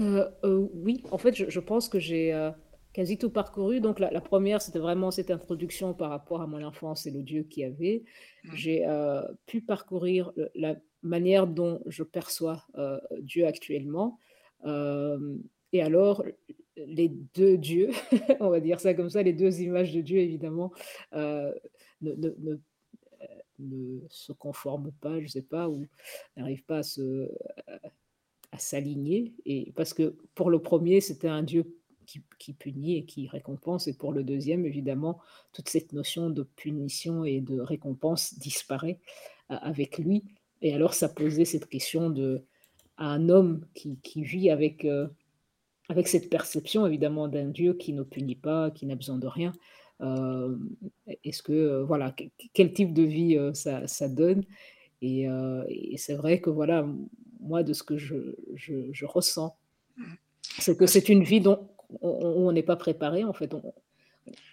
S3: Euh, euh, oui, en fait, je, je pense que j'ai euh, quasi tout parcouru. Donc, la, la première, c'était vraiment cette introduction par rapport à mon enfance et le Dieu qu'il y avait.
S6: Mm.
S3: J'ai euh, pu parcourir la manière dont je perçois euh, Dieu actuellement. Euh, et alors, les deux dieux, (laughs) on va dire ça comme ça, les deux images de Dieu, évidemment, ne, ne- ne- ne se conforment pas, je sais pas, ou n'arrivent pas à se, à s'aligner. Et parce que pour le premier, c'était un Dieu qui, qui punit et qui récompense, et pour le deuxième, évidemment, toute cette notion de punition et de récompense disparaît euh, avec lui. Et alors, ça posait cette question de à un homme qui, qui vit avec, euh, avec cette perception, évidemment, d'un Dieu qui ne punit pas, qui n'a besoin de rien. euh, Est-ce que, voilà, que- quel type de vie euh, ça, ça donne? Et, et c'est vrai que voilà, moi, de ce que je, je- je ressens, c'est que c'est une vie dont on n'est pas préparé, en fait. On-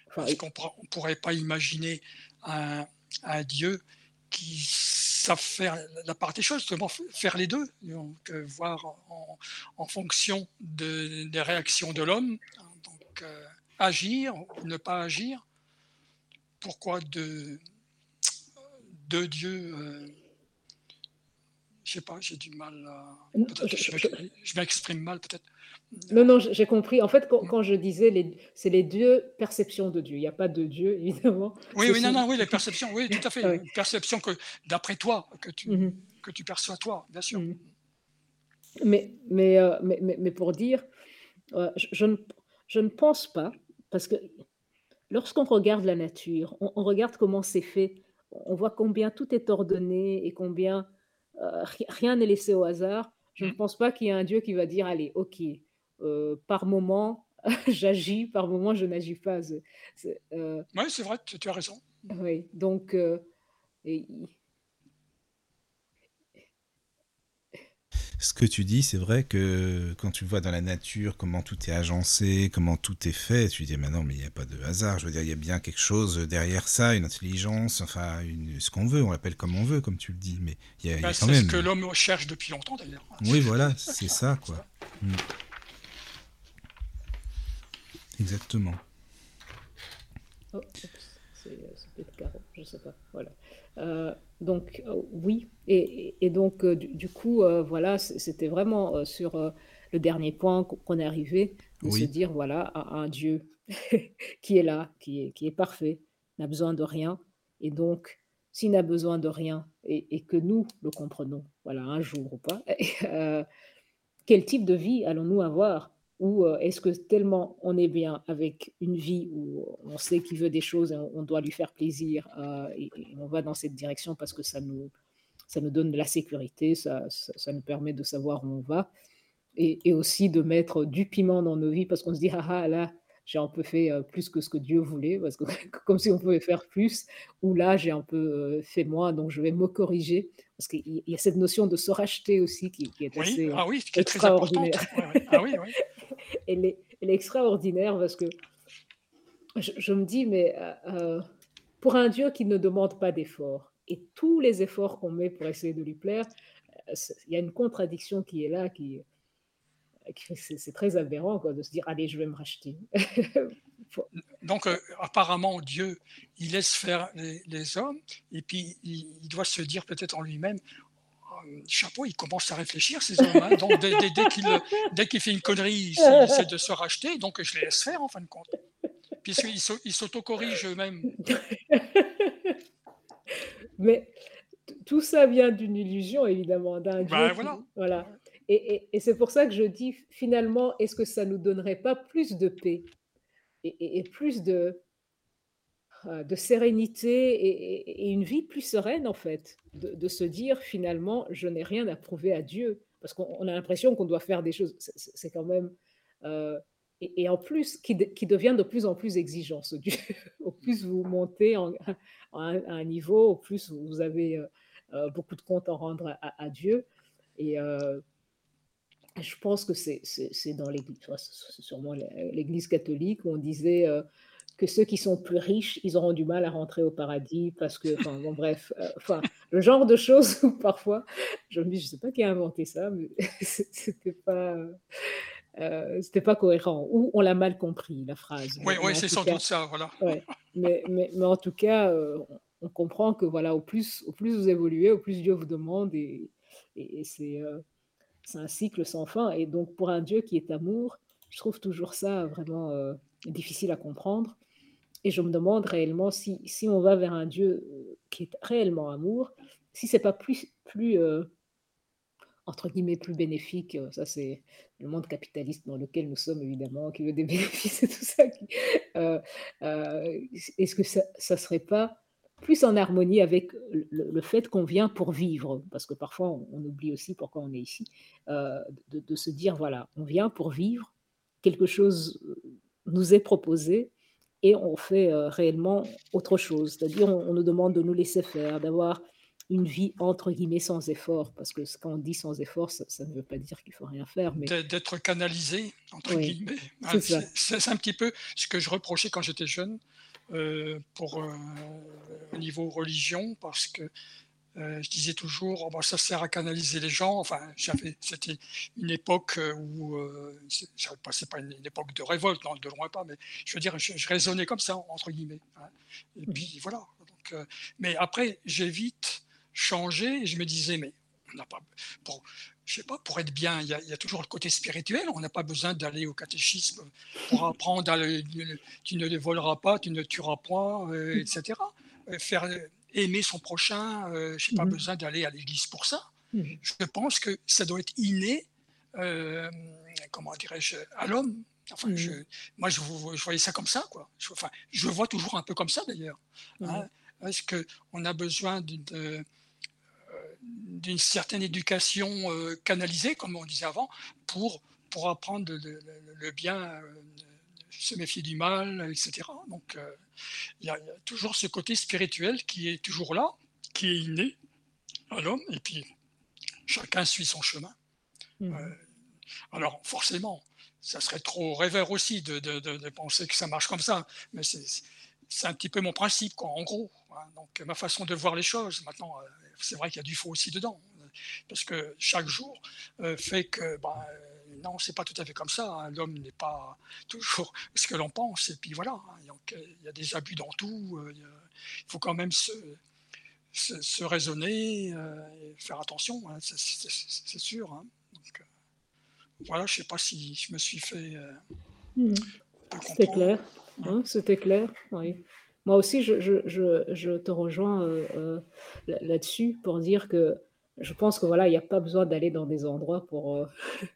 S3: enfin,
S6: Parce qu'on ne pourrait pas imaginer un, un Dieu qui savent faire la part des choses, justement faire les deux, donc euh, voir en, en fonction de- des réactions de l'homme, hein, donc euh, agir ou ne pas agir. Pourquoi deux, deux dieux euh, Je sais pas, j'ai du mal à. Je m'exprime mal, peut-être.
S3: Non, non, j'ai compris. En fait, quand, quand je disais, les, c'est les deux perceptions de Dieu. Il n'y a pas de Dieu, (laughs) évidemment.
S6: Oui, oui, non, non, oui, les perceptions, oui, tout à fait. (laughs)
S3: Ouais.
S6: Une perception que, d'après toi, que tu,
S3: Mhm.
S6: que tu perçois toi, bien sûr.
S3: Mhm. Mais, mais, euh, mais, mais, mais pour dire, euh, je, je ne, je ne pense pas, parce que lorsqu'on regarde la nature, on, on regarde comment c'est fait, on voit combien tout est ordonné et combien euh, ri- rien n'est laissé au hasard. Je ne
S6: Mhm.
S3: pense pas qu'il y ait un Dieu qui va dire, allez, ok, par moment, (laughs) j'agis, par moment, je n'agis pas. Euh,
S6: Oui, c'est vrai, tu, tu as raison.
S3: oui, donc euh, Et
S1: ce que tu dis, c'est vrai que quand tu vois dans la nature comment tout est agencé, comment tout est fait, tu dis, mais non, mais il n'y a pas de hasard. Je veux dire, il y a bien quelque chose derrière ça, une intelligence, enfin, une, ce qu'on veut, on l'appelle comme on veut, comme tu le dis, mais il y a, il y a
S6: Bah, c'est ce que l'homme cherche depuis longtemps d'ailleurs.
S1: Oui, voilà, c'est ça, quoi. Mm. Exactement.
S3: Oh, c'est euh, Caro, je sais pas. Voilà. Euh, donc euh, oui, et, donc euh, du, du coup, voilà, c'était vraiment sur le dernier point qu'on est arrivé, de se dire, voilà, à un Dieu (laughs) qui est là, qui est, qui est parfait, n'a besoin de rien, et donc s'il n'a besoin de rien, et, et que nous le comprenons, voilà, un jour ou pas, (laughs) quel type de vie allons-nous avoir Ou euh, est-ce que tellement on est bien avec une vie où on sait qu'il veut des choses et on, doit lui faire plaisir euh, et, et on va dans cette direction parce que ça nous, ça nous donne de la sécurité, ça, ça, ça nous permet de savoir où on va et, et aussi de mettre du piment dans nos vies parce qu'on se dit, ah ah, là, j'ai un peu fait euh, plus que ce que Dieu voulait, parce que (laughs) comme si on pouvait faire plus, ou là, j'ai un peu euh, fait moins, donc je vais me corriger, parce qu'il y a cette notion de se racheter aussi qui, qui est
S6: Oui,
S3: assez
S6: ah oui, qui est très importante.
S3: extraordinaire.
S6: Ouais, ouais. Ah oui, oui. (laughs)
S3: elle, est, extraordinaire parce que je, me dis, mais euh, euh, pour un Dieu qui ne demande pas d'efforts, et tous les efforts qu'on met pour essayer de lui plaire, euh, il y a une contradiction qui est là, qui, c'est très aberrant quoi, de se dire, allez, je vais me racheter. (laughs)
S6: Donc, apparemment, Dieu, il laisse faire les, hommes, et puis il, doit se dire peut-être en lui-même, chapeau, il commence à réfléchir, ces hommes. hein. Donc, dès, dès- dès qu'il fait une connerie, il, essaie de se racheter, donc je les laisse faire en fin de compte. Puisqu'ils s'au- ils s'autocorrigent eux-mêmes. (laughs)
S3: Mais tout ça vient d'une illusion, évidemment, d'un
S6: Ben voilà.
S3: Voilà. Et, et- et c'est pour ça que je dis, finalement, est-ce que ça nous donnerait pas plus de paix et, plus de, de sérénité et, une vie plus sereine, en fait, de, se dire, finalement, je n'ai rien à prouver à Dieu. Parce qu'on on a l'impression qu'on doit faire des choses. C'est quand même... euh, et, en plus, qui, de- qui devient de plus en plus exigeant. (laughs) Au plus vous montez en, à un, niveau, au plus vous avez euh, euh, beaucoup de comptes à rendre à, Dieu. Et euh, je pense que c'est dans l'Église, sûrement l'Église catholique, où on disait euh, que ceux qui sont plus riches, ils auront du mal à rentrer au paradis parce que, enfin, bon, bref, euh, enfin, le genre de choses où parfois, je me dis, je sais pas qui a inventé ça, mais (laughs) c'était pas, euh, c'était pas cohérent, ou on l'a mal compris, la phrase.
S6: Oui, oui, c'est sans
S3: cas,
S6: doute ça, voilà.
S3: Ouais, mais, mais, mais en tout cas, euh, on comprend que voilà, au plus, au plus vous évoluez, au plus Dieu vous demande, et, et, et c'est euh, c'est un cycle sans fin. Et donc, pour un Dieu qui est amour, je trouve toujours ça vraiment euh, difficile à comprendre. Et je me demande réellement si, si on va vers un Dieu euh, qui est réellement amour, si c'est pas plus, plus euh, entre guillemets, plus bénéfique. euh, Ça, c'est le monde capitaliste dans lequel nous sommes, évidemment, qui veut des (laughs) bénéfices et tout ça. Est-ce que ça ne serait pas plus en harmonie avec le, fait qu'on vient pour vivre? Parce que parfois, on, oublie aussi pourquoi on est ici, de, se dire, voilà, on vient pour vivre, quelque chose nous est proposé et on fait euh, réellement autre chose. C'est-à-dire, on, on nous demande de nous laisser faire, d'avoir une vie entre guillemets sans effort, parce que ce- quand on dit sans effort, ça, ça ne veut pas dire qu'il faut rien faire, mais
S6: d'être canalisé, entre
S3: oui,
S6: guillemets. Hein,
S3: c'est
S6: un petit peu ce que je reprochais quand j'étais jeune euh, pour euh, au niveau religion, parce que euh, je disais toujours, oh, bon, ça sert à canaliser les gens. Enfin, j'avais, c'était une époque euh, où, euh, c'est j'avais pas, une, une époque de révolte, non, de loin pas, mais je veux dire, je, je raisonnais comme ça, entre guillemets. hein. Et
S3: Mhm.
S6: puis voilà. Donc, euh, mais après, j'ai vite changé et je me disais, mais on n'a pas, pour, je sais pas, pour être bien, il y, a, il y a toujours le côté spirituel. On n'a pas besoin d'aller au catéchisme pour apprendre à le- le- tu ne voleras pas, tu ne tueras point, etc. Faire aimer son prochain, euh, je n'ai pas
S3: Mhm.
S6: besoin d'aller à l'église pour ça.
S3: Mhm.
S6: Je pense que ça doit être inné, euh, comment dirais-je, à l'homme. Enfin, je,
S3: Mhm.
S6: moi, je, je voyais ça comme ça, quoi. Je, enfin, je le vois toujours un peu comme ça, d'ailleurs. hein. Est-ce qu'on a besoin d'une d'une certaine éducation euh, canalisée, comme on disait avant, pour, pour apprendre le, le- le bien, euh, se méfier du mal, etc. Donc, euh, il y, a il y a toujours ce côté spirituel qui est toujours là, qui est inné à l'homme, et puis chacun suit son chemin.
S3: Mhm.
S6: Euh, alors forcément, ça serait trop rêveur aussi de, de- de- de penser que ça marche comme ça, mais c'est un petit peu mon principe, quoi, en gros. hein. Donc ma façon de voir les choses, maintenant, euh, c'est vrai qu'il y a du faux aussi dedans, parce que chaque jour fait que, euh, non, c'est pas tout à fait comme ça. hein. L'homme n'est pas toujours (laughs) ce que l'on pense, et puis voilà. hein. Donc euh, il y a des abus dans tout. euh, il faut quand même se, se, se raisonner, euh, et faire attention, hein, c'est- sûr. hein. Donc, voilà, je sais pas si je me suis fait euh, peu
S3: C'était clair. C'était clair, oui. Moi aussi, je, je, je, je te rejoins euh, euh, là- là-dessus pour dire que je pense que voilà, il n'y a pas besoin d'aller dans des endroits pour, euh, (laughs)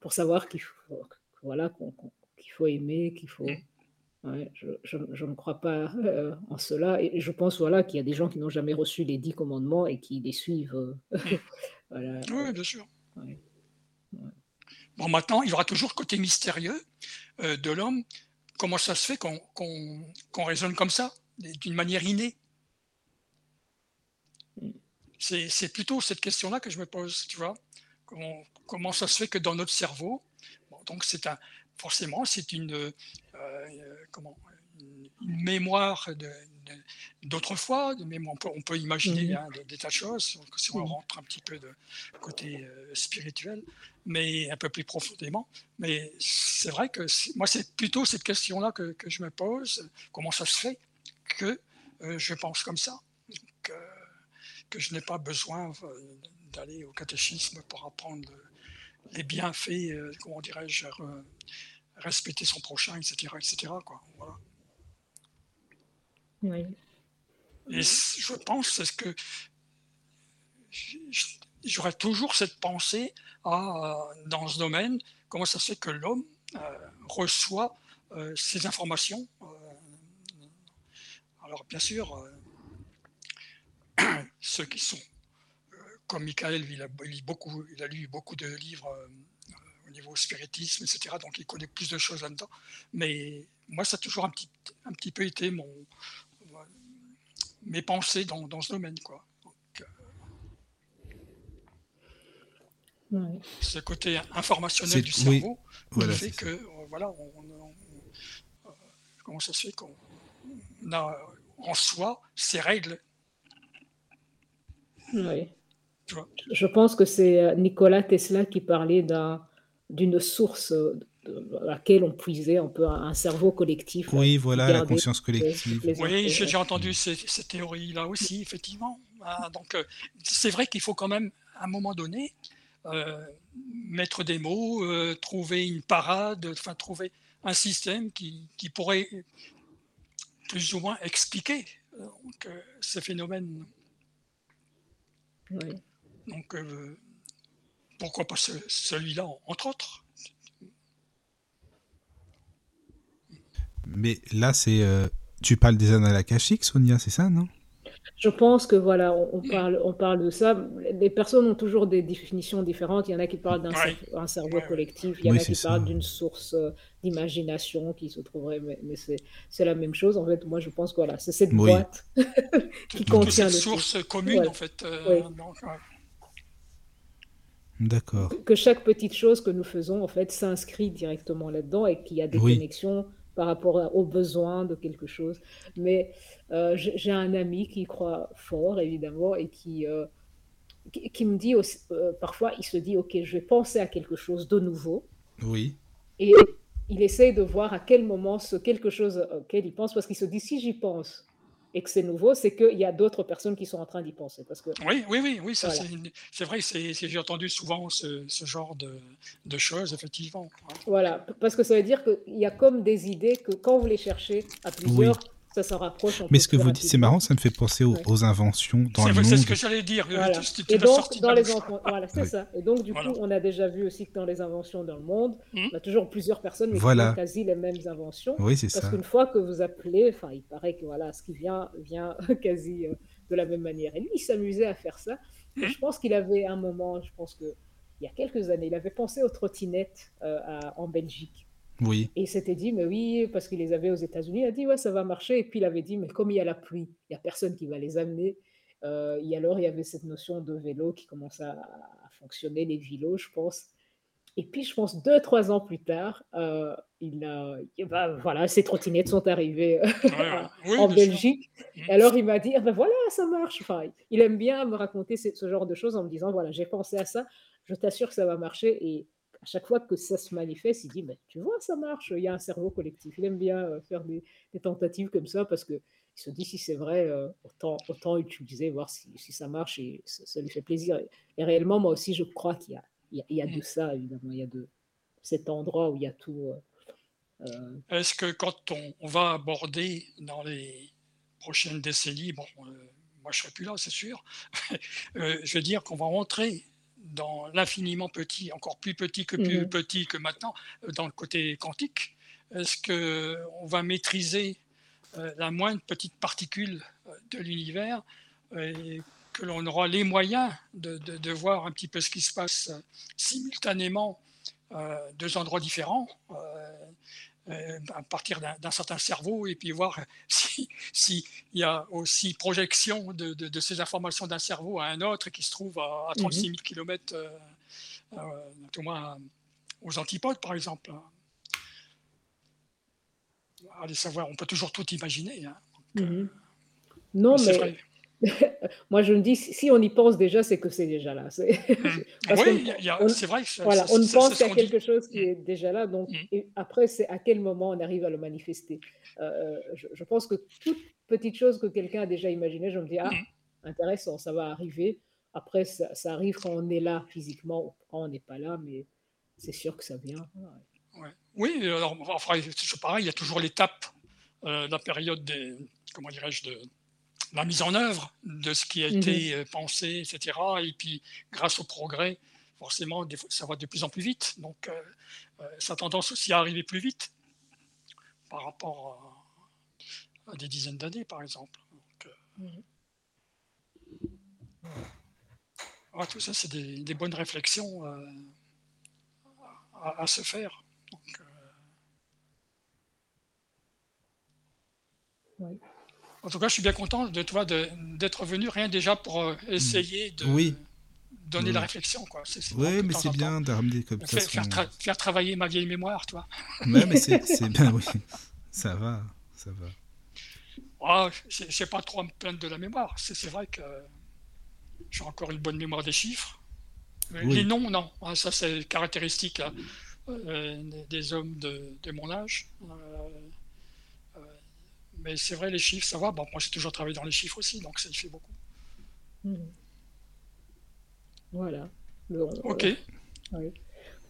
S3: pour savoir qu'il faut, voilà, qu'on- qu'il faut aimer, qu'il faut. Ouais, je, je, je ne crois pas euh, en cela et je pense voilà, qu'il y a des gens qui n'ont jamais reçu les dix commandements et qui les suivent. euh, (laughs) voilà,
S6: Oui, bien sûr.
S3: ouais.
S6: Bon, maintenant, il y aura toujours le côté mystérieux euh, de l'homme. Comment ça se fait qu'on qu'on- qu'on raisonne comme ça, d'une manière innée? C'est c'est plutôt cette question-là que je me pose, tu vois. Comment, comment ça se fait que dans notre cerveau, bon, donc c'est un, forcément, c'est une, euh, euh, comment, une, mémoire de- de- d'autrefois, de mémoire. On peut, on peut imaginer
S3: Mhm.
S6: hein, des, tas de choses si on
S3: Mhm.
S6: rentre un petit peu de côté euh, spirituel, mais un peu plus profondément. Mais c'est vrai que moi, c'est plutôt cette question-là que, que je me pose. Comment ça se fait que euh, je pense comme ça que, que je n'ai pas besoin d'aller au catéchisme pour apprendre les bienfaits, euh, comment dirais-je, euh, respecter son prochain, etc. etc. quoi. Voilà.
S3: Oui.
S6: Et je pense c'est ce que j'aurais toujours cette pensée à, dans ce domaine, comment ça se fait que l'homme euh, reçoit euh, ces informations. euh, alors bien sûr, euh, (clears throat) ceux qui sont comme Michael, il a, il lit beaucoup, il a lu beaucoup de livres euh, euh, au niveau spiritisme, etc. Donc il connaît plus de choses là-dedans. Mais moi, ça a toujours un petit, un petit peu été mon, mes pensées dans, dans ce domaine. Quoi. Donc, euh,
S3: Ouais.
S6: ce côté informationnel du
S1: oui,
S6: cerveau
S1: voilà,
S6: qui fait
S1: c'est
S6: que, euh, voilà, on, on- on- euh, comment ça se fait qu'on a en soi ces règles
S3: Oui.
S6: Tu vois.
S3: Je pense que c'est euh, Nikola Tesla qui parlait d'un- d'une source euh, de- à laquelle on puisait un peu un, un cerveau collectif.
S1: Oui,
S3: euh,
S1: voilà, la conscience
S3: les-
S1: collective.
S3: les
S6: Oui, j'ai entendu ces, ces théories-là aussi, effectivement. Ah, donc, euh, c'est vrai qu'il faut quand même, à un moment donné, euh, mettre des mots, euh, trouver une parade, enfin, trouver un système qui, qui pourrait plus ou moins expliquer euh, donc, euh, ces phénomènes.
S3: Oui.
S6: Donc, euh, pourquoi pas ce- celui-là, entre autres
S1: Mais là, c'est. euh, tu parles des annales akashiques, Sonia, c'est ça, non?
S3: Je pense que voilà, on, on parle, on parle de ça. Les personnes ont toujours des définitions différentes. Il y en a qui parlent d'un
S6: Ouais.
S3: cer- un cerveau collectif, il y en
S1: Oui,
S3: a qui
S1: ça.
S3: parlent d'une source euh, d'imagination qui se trouverait, mais, mais c'est c'est la même chose. En fait, moi, je pense que voilà, c'est cette
S1: Oui.
S3: boîte (laughs) qui contient
S6: cette source commune, en fait. euh, donc, ouais.
S1: D'accord.
S3: que chaque petite chose que nous faisons, en fait, s'inscrit directement là-dedans et qu'il y a des
S1: Oui.
S3: connexions par rapport aux besoins de quelque chose. Mais euh, j'ai un ami qui croit fort, évidemment, et qui, euh, qui, qui me dit aussi, euh, parfois, il se dit, OK, je vais penser à quelque chose de nouveau,
S1: Oui.
S3: et il essaye de voir à quel moment ce quelque chose auquel il pense, parce qu'il se dit, si j'y pense et que c'est nouveau, c'est qu'il y a d'autres personnes qui sont en train d'y penser. Parce que
S6: Oui, oui, oui, oui, ça
S3: Voilà.
S6: c'est vrai, j'ai entendu souvent ce, ce genre de, de choses, effectivement. hein.
S3: Voilà, parce que ça veut dire qu'il y a comme des idées que quand vous les cherchez à plusieurs, ça se rapproche. un
S1: Mais ce que vous dites, c'est marrant, ça me fait penser aux,
S3: Ouais.
S1: aux inventions dans le
S6: vrai, c'est
S1: monde.
S6: ce que j'allais dire.
S3: Voilà.
S6: tu- tu
S3: Et donc, dans les voilà, c'est
S1: Oui.
S3: ça. Et donc, du
S6: Voilà.
S3: coup, on a déjà vu aussi que dans les inventions dans le monde,
S6: Mhm.
S3: on a toujours plusieurs personnes, mais
S1: Voilà.
S3: qui ont quasi les mêmes inventions.
S1: Oui, c'est
S3: Parce
S1: ça.
S3: qu'une fois que vous appelez, enfin, il paraît que voilà, ce qui vient vient (laughs) quasi euh, de la même manière. Et lui, il s'amusait à faire ça.
S6: Mhm.
S3: je pense qu'il avait un moment, je pense que il y a quelques années, il avait pensé aux trottinettes euh, en Belgique.
S1: Oui.
S3: Et il s'était dit, mais oui, parce qu'il les avait aux États-Unis, il a dit, ouais, ça va marcher. Et puis il avait dit, mais comme il y a la pluie, il n'y a personne qui va les amener. Euh, et alors, il y avait cette notion de vélo qui commence à, à fonctionner, les vélos, je pense. Et puis, je pense, deux, trois ans plus tard, euh, il a, voilà, ces trottinettes sont arrivées euh,
S6: Ouais, (laughs) oui,
S3: en. Belgique.
S6: Mm.
S3: Et alors, il m'a dit, ah ben voilà, ça marche. Enfin, il aime bien me raconter ce, ce genre de choses en me disant, voilà, j'ai pensé à ça, je t'assure que ça va marcher. Et à chaque fois que ça se manifeste, il dit, ben, tu vois, ça marche, il y a un cerveau collectif. Il aime bien euh, faire des, des tentatives comme ça parce que il se dit, si c'est vrai, euh, autant, autant utiliser, voir si, si ça marche et ça, ça lui fait plaisir. Et, et réellement, moi aussi, je crois qu'il y a, il y a, il y a de ça, évidemment. Il y a de cet endroit où il y a tout. euh, euh,
S6: Est-ce que quand on, on va aborder dans les prochaines décennies, bon, euh, moi je serai plus là, c'est sûr, (laughs) euh, je veux dire qu'on va rentrer dans l'infiniment petit, encore plus petit que plus
S3: Mhm.
S6: petit que maintenant, euh, dans le côté quantique. Est-ce que on va maîtriser euh, la moindre petite particule euh, de l'univers et que l'on aura les moyens de, de- de voir un petit peu ce qui se passe simultanément euh, deux endroits différents euh, à partir d'un certain cerveau et puis voir (laughs) s'il si il y a aussi projection de, de- de ces informations d'un cerveau à un autre qui se trouve à, à 36 000 km, au moins aux antipodes par exemple. Allez savoir, on peut toujours tout imaginer. hein.
S3: mhm. Non, mais. (laughs) moi je me dis, si on y pense déjà, c'est que c'est déjà là. C'est-
S6: Mm. (laughs)
S3: Parce
S6: Oui, c'est vrai. que
S3: Voilà, on ne pense qu'à
S6: dit.
S3: quelque chose qui
S6: Mm.
S3: est déjà là. Donc,
S6: Mm.
S3: et après, c'est à quel moment on arrive à le manifester. Euh, je, je pense que toute petite chose que quelqu'un a déjà imaginée, je me dis, ah,
S6: Mm.
S3: intéressant, ça va arriver. Après, ça, ça arrive quand on est là physiquement ou quand on n'est pas là, mais c'est sûr que ça vient. Ouais.
S6: Oui, alors, enfin, c'est pareil, il y a toujours l'étape, euh, la période des, comment dirais-je, de la mise en œuvre de ce qui a
S3: Mhm.
S6: été euh, pensé, etc. Et puis, grâce au progrès, forcément, ça va de plus en plus vite. Donc, euh, euh, ça a tendance aussi à arriver plus vite par rapport à, à des dizaines d'années, par exemple. Donc, euh,
S3: Mhm.
S6: voilà, tout ça, c'est des, des bonnes réflexions euh, à, à se faire. Donc,
S3: Ouais.
S6: En tout cas, je suis bien content de toi d'être venu, rien déjà pour euh, essayer de
S1: Oui.
S6: donner
S1: Oui.
S6: la réflexion. Quoi.
S1: Oui, mais c'est bien de ramener comme ça.
S6: Faire, tra- travailler ma vieille mémoire, toi.
S1: Ouais, mais c'est bien, oui. Ça va, ça va.
S6: Je ne sais pas trop à me plaindre de la mémoire. C'est vrai que j'ai encore une bonne mémoire des chiffres. Mais
S1: Oui.
S6: Les noms, non. Ah, ça, c'est caractéristique euh, des- des hommes de, de mon âge. Mais c'est vrai, les chiffres, ça va. Bon, moi, j'ai toujours travaillé dans les chiffres aussi, donc ça y fait beaucoup.
S3: Mhm. Voilà. Bon,
S6: Ok.
S3: euh, ouais.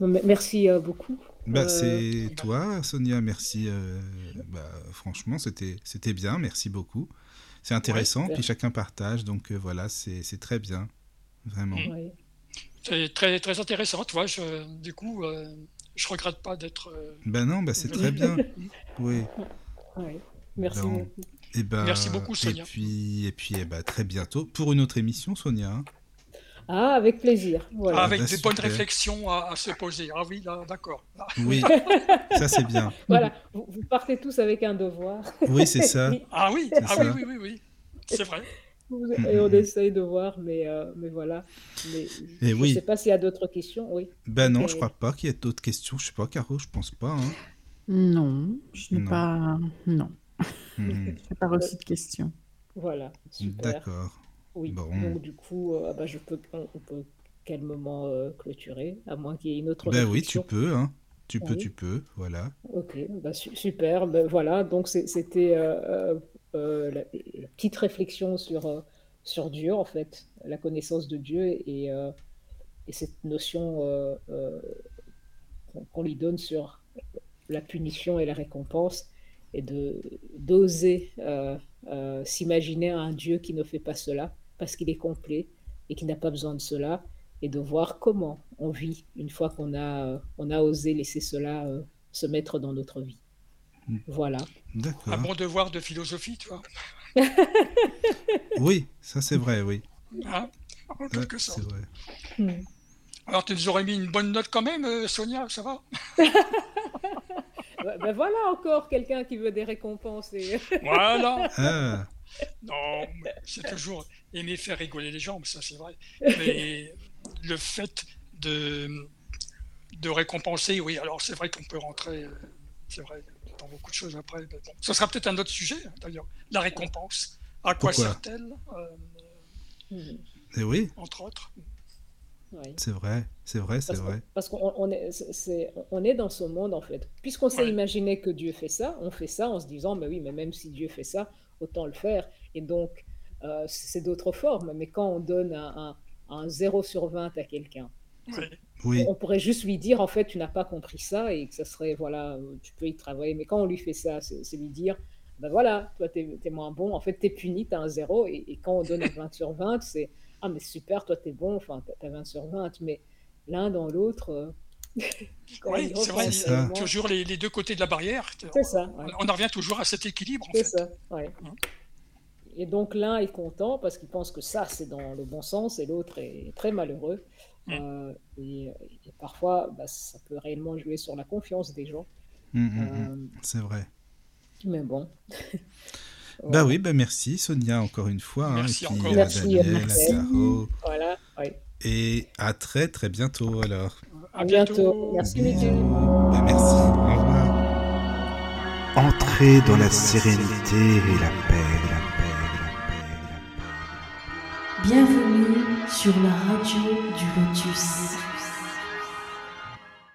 S3: Me- Merci euh, beaucoup.
S1: Bah,
S3: Euh,
S1: c'est toi, Sonia, merci. euh, bah, franchement, c'était c'était bien, merci beaucoup. C'est intéressant,
S3: super.
S1: puis chacun partage, donc euh, voilà, c'est c'est très bien, vraiment.
S3: Ouais.
S6: C'est très, très intéressant, tu vois. Je, du coup, euh, je regrette pas d'être. euh,
S1: Bah non, bah c'est très bien. (laughs) Oui.
S3: Ouais. Merci
S1: Bon.
S3: beaucoup.
S1: Et ben,
S6: Merci beaucoup, Sonia.
S1: Et puis, et puis eh ben, très bientôt pour une autre émission, Sonia. hein.
S3: Ah, avec plaisir. Voilà.
S6: avec
S1: bah,
S6: des bonnes réflexions à, à se poser. Ah oui, d'accord. Ah,
S1: Oui, (laughs) ça c'est bien.
S3: Voilà. Vous, vous partez tous avec un devoir.
S1: Oui, c'est ça.
S6: Ah oui,
S1: C'est
S6: ah
S1: ça.
S6: oui, oui, oui, oui. C'est vrai.
S1: Mm,
S3: Et on
S1: mm, mm.
S3: essaye de voir, mais, euh, mais voilà. Mais
S1: Et
S3: je ne
S1: oui.
S3: sais pas s'il y a d'autres questions. Oui.
S1: Ben non,
S3: Ok.
S1: je crois pas qu'il y ait d'autres questions. Je sais pas, Caro, je pense pas. hein.
S4: Non, je n'ai pas. Non, Je n'ai pas reçu de questions.
S3: Voilà. Super.
S1: D'accord.
S3: Oui.
S1: Bon.
S3: Donc du coup, euh, ah bah, je peux, on, on peut calmement euh, clôturer, à moins qu'il y ait une autre
S1: Ben oui, tu peux, hein. Tu peux,
S3: Oui.
S1: tu peux, voilà.
S3: Ok, bah, su- super. Ben, voilà, donc c'était euh, euh, la, la petite réflexion sur, euh, sur Dieu, en fait, la connaissance de Dieu et, euh, et cette notion euh, euh, qu'on qu'on lui donne sur la punition et la récompense, et de d'oser euh, euh, s'imaginer un Dieu qui ne fait pas cela, parce qu'il est complet et qui n'a pas besoin de cela, et de voir comment on vit une fois qu'on a, euh, on a osé laisser cela euh, se mettre dans notre vie.
S1: Mm.
S3: Voilà.
S1: D'accord.
S6: Un bon devoir de philosophie, tu vois. (laughs)
S1: Oui, ça c'est vrai, oui.
S6: Hein en
S1: Ouais,
S6: quelque sorte.
S1: c'est vrai.
S3: Mm.
S6: Alors, tu nous aurais mis une bonne note quand même, Sonia, ça va? (laughs)
S3: Ben, ben voilà encore quelqu'un qui veut des récompenses. Et... (laughs)
S6: Voilà.
S1: Ah,
S6: Non, mais c'est toujours aimer faire rigoler les gens, mais ça c'est vrai. (laughs) Mais le fait de, de récompenser, oui, alors c'est vrai qu'on peut rentrer, euh, c'est vrai, dans beaucoup de choses après. mais bon. Ce sera peut-être un autre sujet, hein, d'ailleurs, la récompense. À quoi sert-elle, euh,
S3: Mhm.
S1: Et oui,
S6: entre autres?
S3: Oui.
S1: c'est vrai, c'est vrai, c'est vrai.
S3: parce qu'on on est, on est dans ce monde, en fait. Puisqu'on s'est
S6: Ouais.
S3: imaginé que Dieu fait ça, on fait ça en se disant, mais oui, mais même si Dieu fait ça, autant le faire. Et donc, euh, c'est d'autres formes. Mais quand on donne un, un, un 0 sur 20 à quelqu'un,
S6: Oui,
S3: on pourrait juste lui dire, en fait, tu n'as pas compris ça et que ça serait, voilà, euh, tu peux y travailler. Mais quand on lui fait ça, c'est c'est lui dire, ben voilà, toi, t'es es moins bon. En fait, t'es puni, t'as un 0. Et, et quand on donne un 20 sur 20, c'est, ah, mais super, toi, t'es bon, enfin, t'as t'as 20 sur 20. Mais l'un dans l'autre, euh, (laughs)
S6: Oui,
S3: y
S6: c'est vrai,
S1: ça.
S6: toujours les, les deux côtés de la barrière.
S3: c'est ça.
S6: On,
S3: ouais.
S6: on en revient toujours à cet équilibre,
S3: C'est ça, ouais. Et donc l'un est content parce qu'il pense que ça c'est dans le bon sens et l'autre est très malheureux.
S6: Mm.
S3: Euh, et, et parfois bah, ça peut réellement jouer sur la confiance des gens.
S1: Mm, mm.
S3: Euh,
S1: c'est vrai.
S3: mais bon. (laughs)
S1: Bah
S3: Voilà.
S1: oui, bah merci Sonia encore une fois. hein,
S6: Merci
S1: et puis
S6: encore.
S1: à
S3: Merci,
S1: Daniel. Caro.
S3: Voilà, ouais.
S1: Et à très très bientôt alors.
S3: À bientôt. Merci, Miguel.
S1: Bah, merci. Au revoir.
S5: Entrez dans la sérénité et la paix, la paix, la paix, la paix.
S2: Bienvenue sur la radio du Lotus.